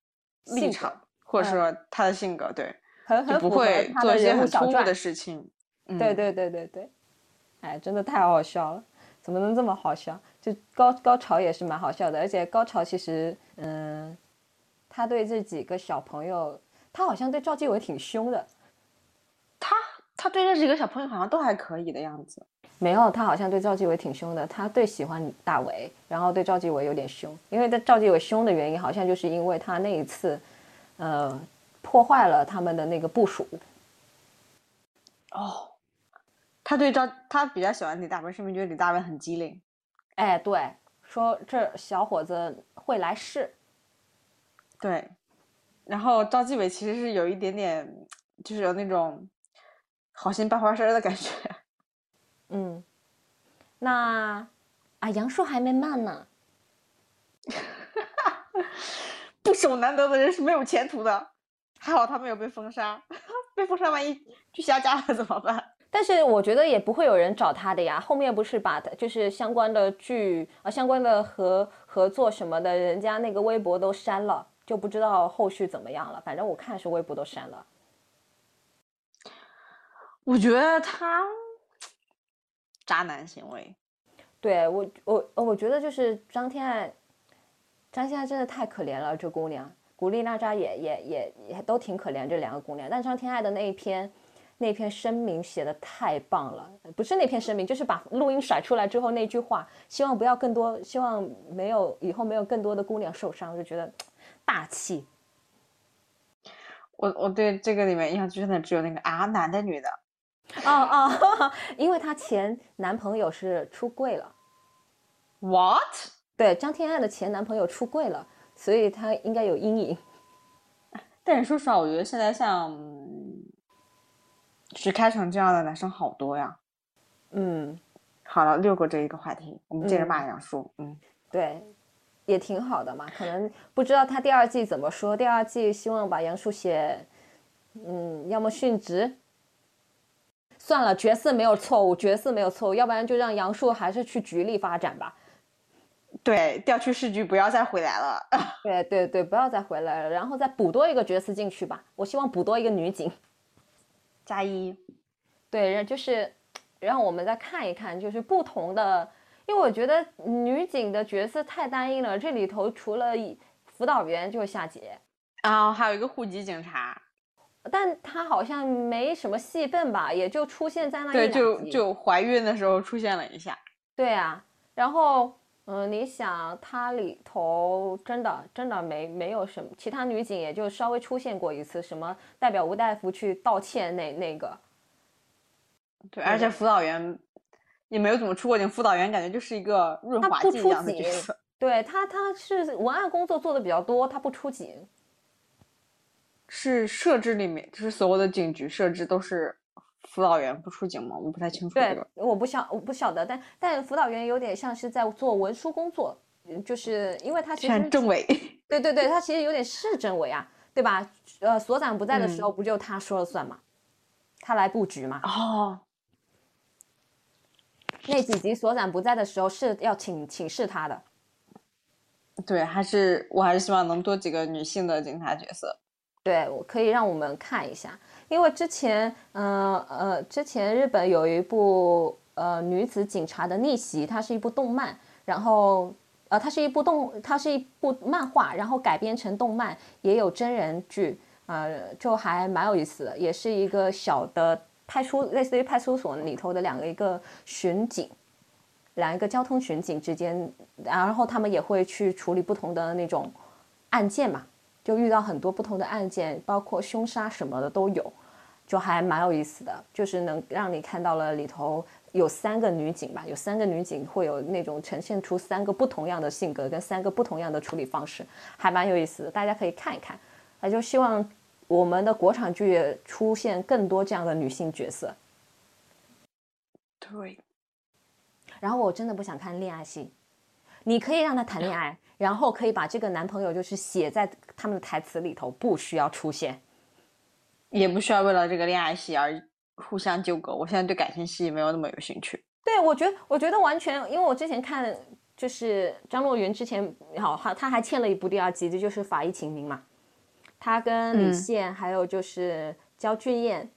立场，或者说他的性格，对，很很不会做一些很突兀的事情。对对对对对，哎，真的太好笑了，怎么能这么好笑？就高高潮也是蛮好笑的，而且高潮其实，嗯，他对这几个小朋友，他好像对赵继伟挺凶的。他他对这几个小朋友好像都还可以的样子。没有，他好像对赵继伟挺凶的。他对喜欢大伟，然后对赵继伟有点凶。因为赵继伟凶的原因，好像就是因为他那一次，呃，破坏了他们的那个部署。哦，他对赵他比较喜欢李大伟，是不是觉得李大伟很机灵？哎，对，说这小伙子会来事。对，然后赵继伟其实是有一点点，就是有那种好心办坏事的感觉。嗯，那啊，杨树还没慢呢。不守难得的人是没有前途的。还好他没有被封杀，被封杀万一去下架了怎么办？但是我觉得也不会有人找他的呀。后面不是把就是相关的剧啊、相关的合合作什么的，人家那个微博都删了，就不知道后续怎么样了。反正我看是微博都删了。我觉得他渣男行为。对我我我觉得就是张天爱，张天爱真的太可怜了，这姑娘。古力娜扎也也也也都挺可怜，这两个姑娘。但张天爱的那一篇。那篇声明写的太棒了，不是那篇声明，就是把录音甩出来之后那句话，希望不要更多，希望没有以后没有更多的姑娘受伤，我就觉得大气。我我对这个里面印象最深的只有那个啊，男的女的？哦 哦，因为她前男朋友是出柜了。What？对，张天爱的前男朋友出柜了，所以她应该有阴影。但是说实话，我觉得现在像。是开成这样的男生好多呀，嗯，好了，略过这一个话题，我们接着骂杨树，嗯，对，也挺好的嘛。可能不知道他第二季怎么说，第二季希望把杨树写，嗯，要么殉职，算了，角色没有错误，角色没有错误，要不然就让杨树还是去局里发展吧。对，调去市局，不要再回来了。对对对，不要再回来了，然后再补多一个角色进去吧。我希望补多一个女警。加一，对，就是让我们再看一看，就是不同的，因为我觉得女警的角色太单一了。这里头除了辅导员就是夏姐，啊，还有一个户籍警察，但她好像没什么戏份吧，也就出现在那对，就就怀孕的时候出现了一下。对啊，然后嗯，你想它里头真的真的没没有什么，其他女警也就稍微出现过一次，什么代表吴大夫去道歉那那个。对，而且辅导员也没有怎么出过警，辅导员感觉就是一个润滑剂一样的角色。对他，他是文案工作做的比较多，他不出警。是设置里面，就是所有的警局设置都是。辅导员不出警吗？我不太清楚。对，我不晓我不晓得，但但辅导员有点像是在做文书工作，就是因为他其实政委。对对对，他其实有点是政委啊，对吧？呃，所长不在的时候，不就他说了算嘛？他来布局嘛？哦。那几集所长不在的时候是要请请示他的。对，还是我还是希望能多几个女性的警察角色。对，我可以让我们看一下。因为之前，嗯呃，之前日本有一部呃女子警察的逆袭，它是一部动漫，然后呃它是一部动，它是一部漫画，然后改编成动漫，也有真人剧，呃，就还蛮有意思的，也是一个小的派出，类似于派出所里头的两个一个巡警，两个交通巡警之间，然后他们也会去处理不同的那种案件嘛。就遇到很多不同的案件，包括凶杀什么的都有，就还蛮有意思的，就是能让你看到了里头有三个女警吧，有三个女警会有那种呈现出三个不同样的性格跟三个不同样的处理方式，还蛮有意思的，大家可以看一看。那就希望我们的国产剧出现更多这样的女性角色。对。然后我真的不想看恋爱戏，你可以让他谈恋爱，然后可以把这个男朋友就是写在他们的台词里头，不需要出现，也不需要为了这个恋爱戏而互相纠葛。我现在对感情戏没有那么有兴趣。对，我觉得我觉得完全，因为我之前看就是张若昀之前好，他他还欠了一部第二集，这就是《法医秦明》嘛，他跟李现还有就是焦俊艳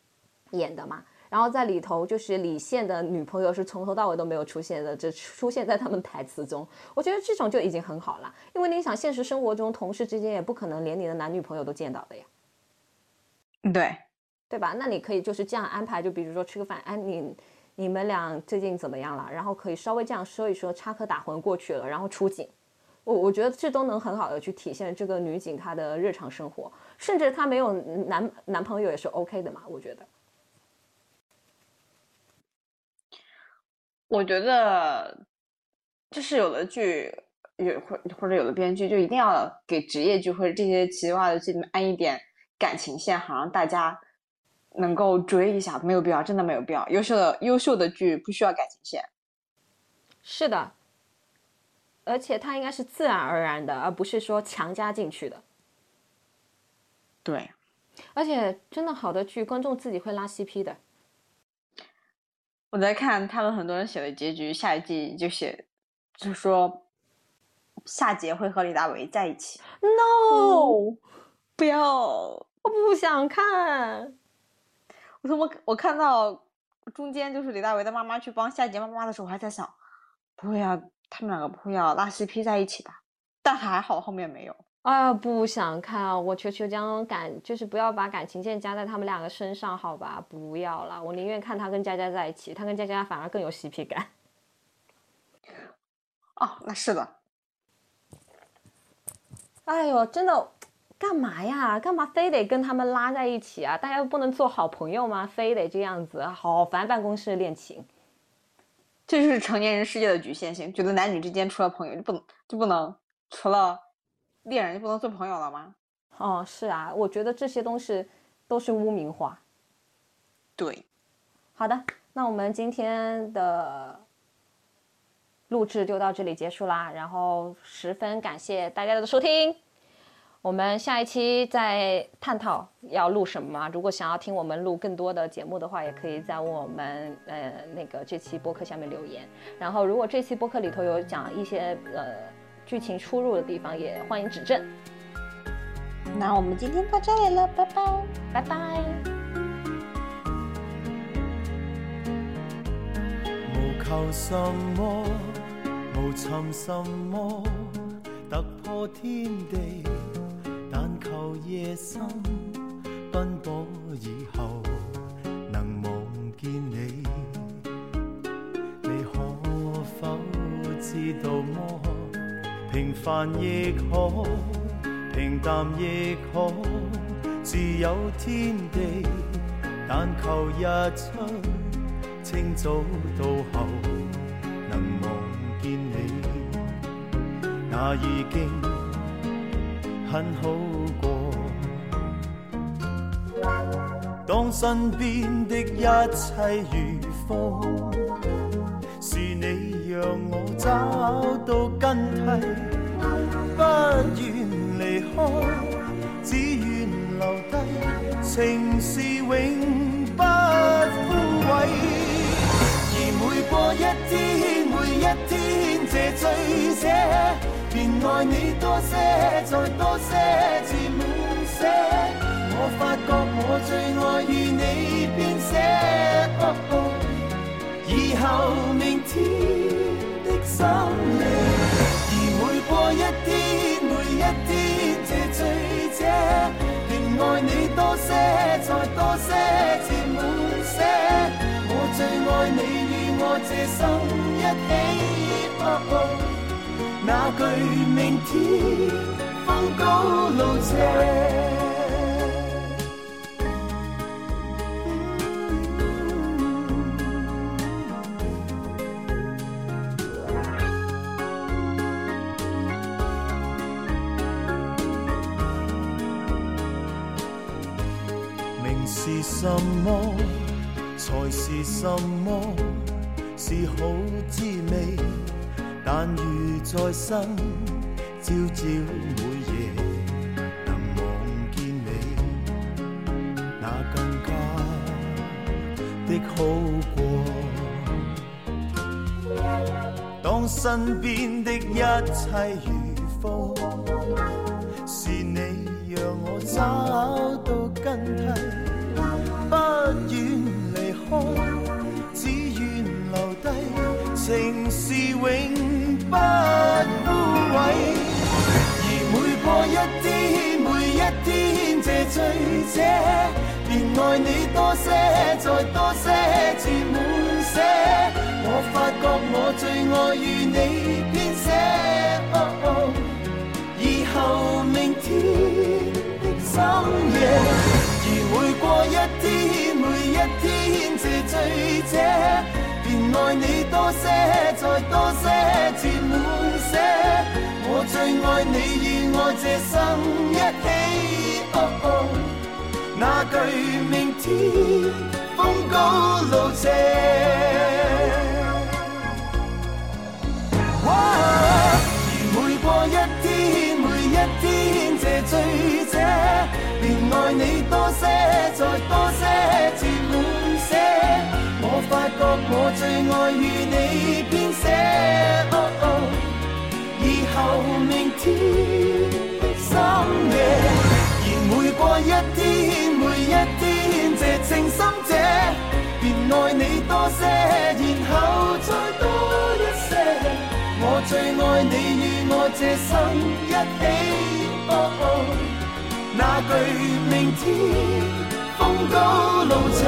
演的嘛。然后在里头，就是李现的女朋友是从头到尾都没有出现的，只出现在他们台词中。我觉得这种就已经很好了，因为你想，现实生活中同事之间也不可能连你的男女朋友都见到的呀。对，对吧？那你可以就是这样安排，就比如说吃个饭，哎，你你们俩最近怎么样了？然后可以稍微这样说一说，插科打诨过去了，然后出警。我我觉得这都能很好的去体现这个女警她的日常生活，甚至她没有男男朋友也是 OK 的嘛，我觉得。我觉得，就是有的剧有或或者有的编剧就一定要给职业剧或者这些奇怪的剧安一点感情线，好让大家能够追一下。没有必要，真的没有必要。优秀的优秀的剧不需要感情线。是的，而且它应该是自然而然的，而不是说强加进去的。对，而且真的好的剧，观众自己会拉 CP 的。我在看他们很多人写的结局，下一季就写，就说夏杰会和李大为在一起。No，不要，我不想看。我说我我看到中间就是李大为的妈妈去帮夏杰妈妈的时候，我还在想，不会啊，他们两个不会要拉 CP 在一起吧？但还好后面没有。哎呀，不想看！我求求将感，就是不要把感情线加在他们两个身上，好吧？不要了，我宁愿看他跟佳佳在一起，他跟佳佳反而更有 CP 感。哦，那是的。哎呦，真的，干嘛呀？干嘛非得跟他们拉在一起啊？大家不能做好朋友吗？非得这样子？好烦办公室恋情。这就是成年人世界的局限性，觉得男女之间除了朋友就不能就不能除了。恋人就不能做朋友了吗？哦，是啊，我觉得这些东西都是污名化。对，好的，那我们今天的录制就到这里结束啦。然后十分感谢大家的收听，我们下一期再探讨要录什么。如果想要听我们录更多的节目的话，也可以在我们呃那个这期播客下面留言。然后如果这期播客里头有讲一些呃。剧情出入的地方也欢迎指正。那我们今天到这里了，拜拜，拜拜。无求什么，无寻什么，突破天地，但求夜深奔波以后能望见你。你可否知道么？平凡亦可，平淡亦可，自有天地。但求日出，清早到后能望见你，那已经很好过。当身边的一切如风，是你让我找到根蒂。不愿离开，只愿留低，情是永不枯萎。而每过一天，每一天这醉者，便爱你多些，再多些，至满些。我发觉我最爱与你编写，以后明天的心灵，而每。过一天，每一天，这醉者，便爱你多些，再多些，至满些。我最爱你与我这生一起，那句明天。風高路斜。什么，才是什么，是好滋味。但如在生，朝朝每夜能望见你，那更加的好过。当身边的一切如风，是你让我找到根蒂，者，便愛你多些，再多些，至滿瀉。我發覺我最愛與你編寫，哦哦以後明天的深夜，而每過一天，每一天這醉者，便愛你多些，再多些，至滿瀉。我最愛你与我這生一起，哦哦那句明天风高路斜。而每過一天，每一天这醉者，便愛你多些，再多些，至滿瀉。我發覺我最愛與你編寫，哦哦以後明天的深夜。而每過一天，诚心者，便爱你多些，然后再多一些。我最爱你与我这生一起，哦哦，那句明天风高路斜。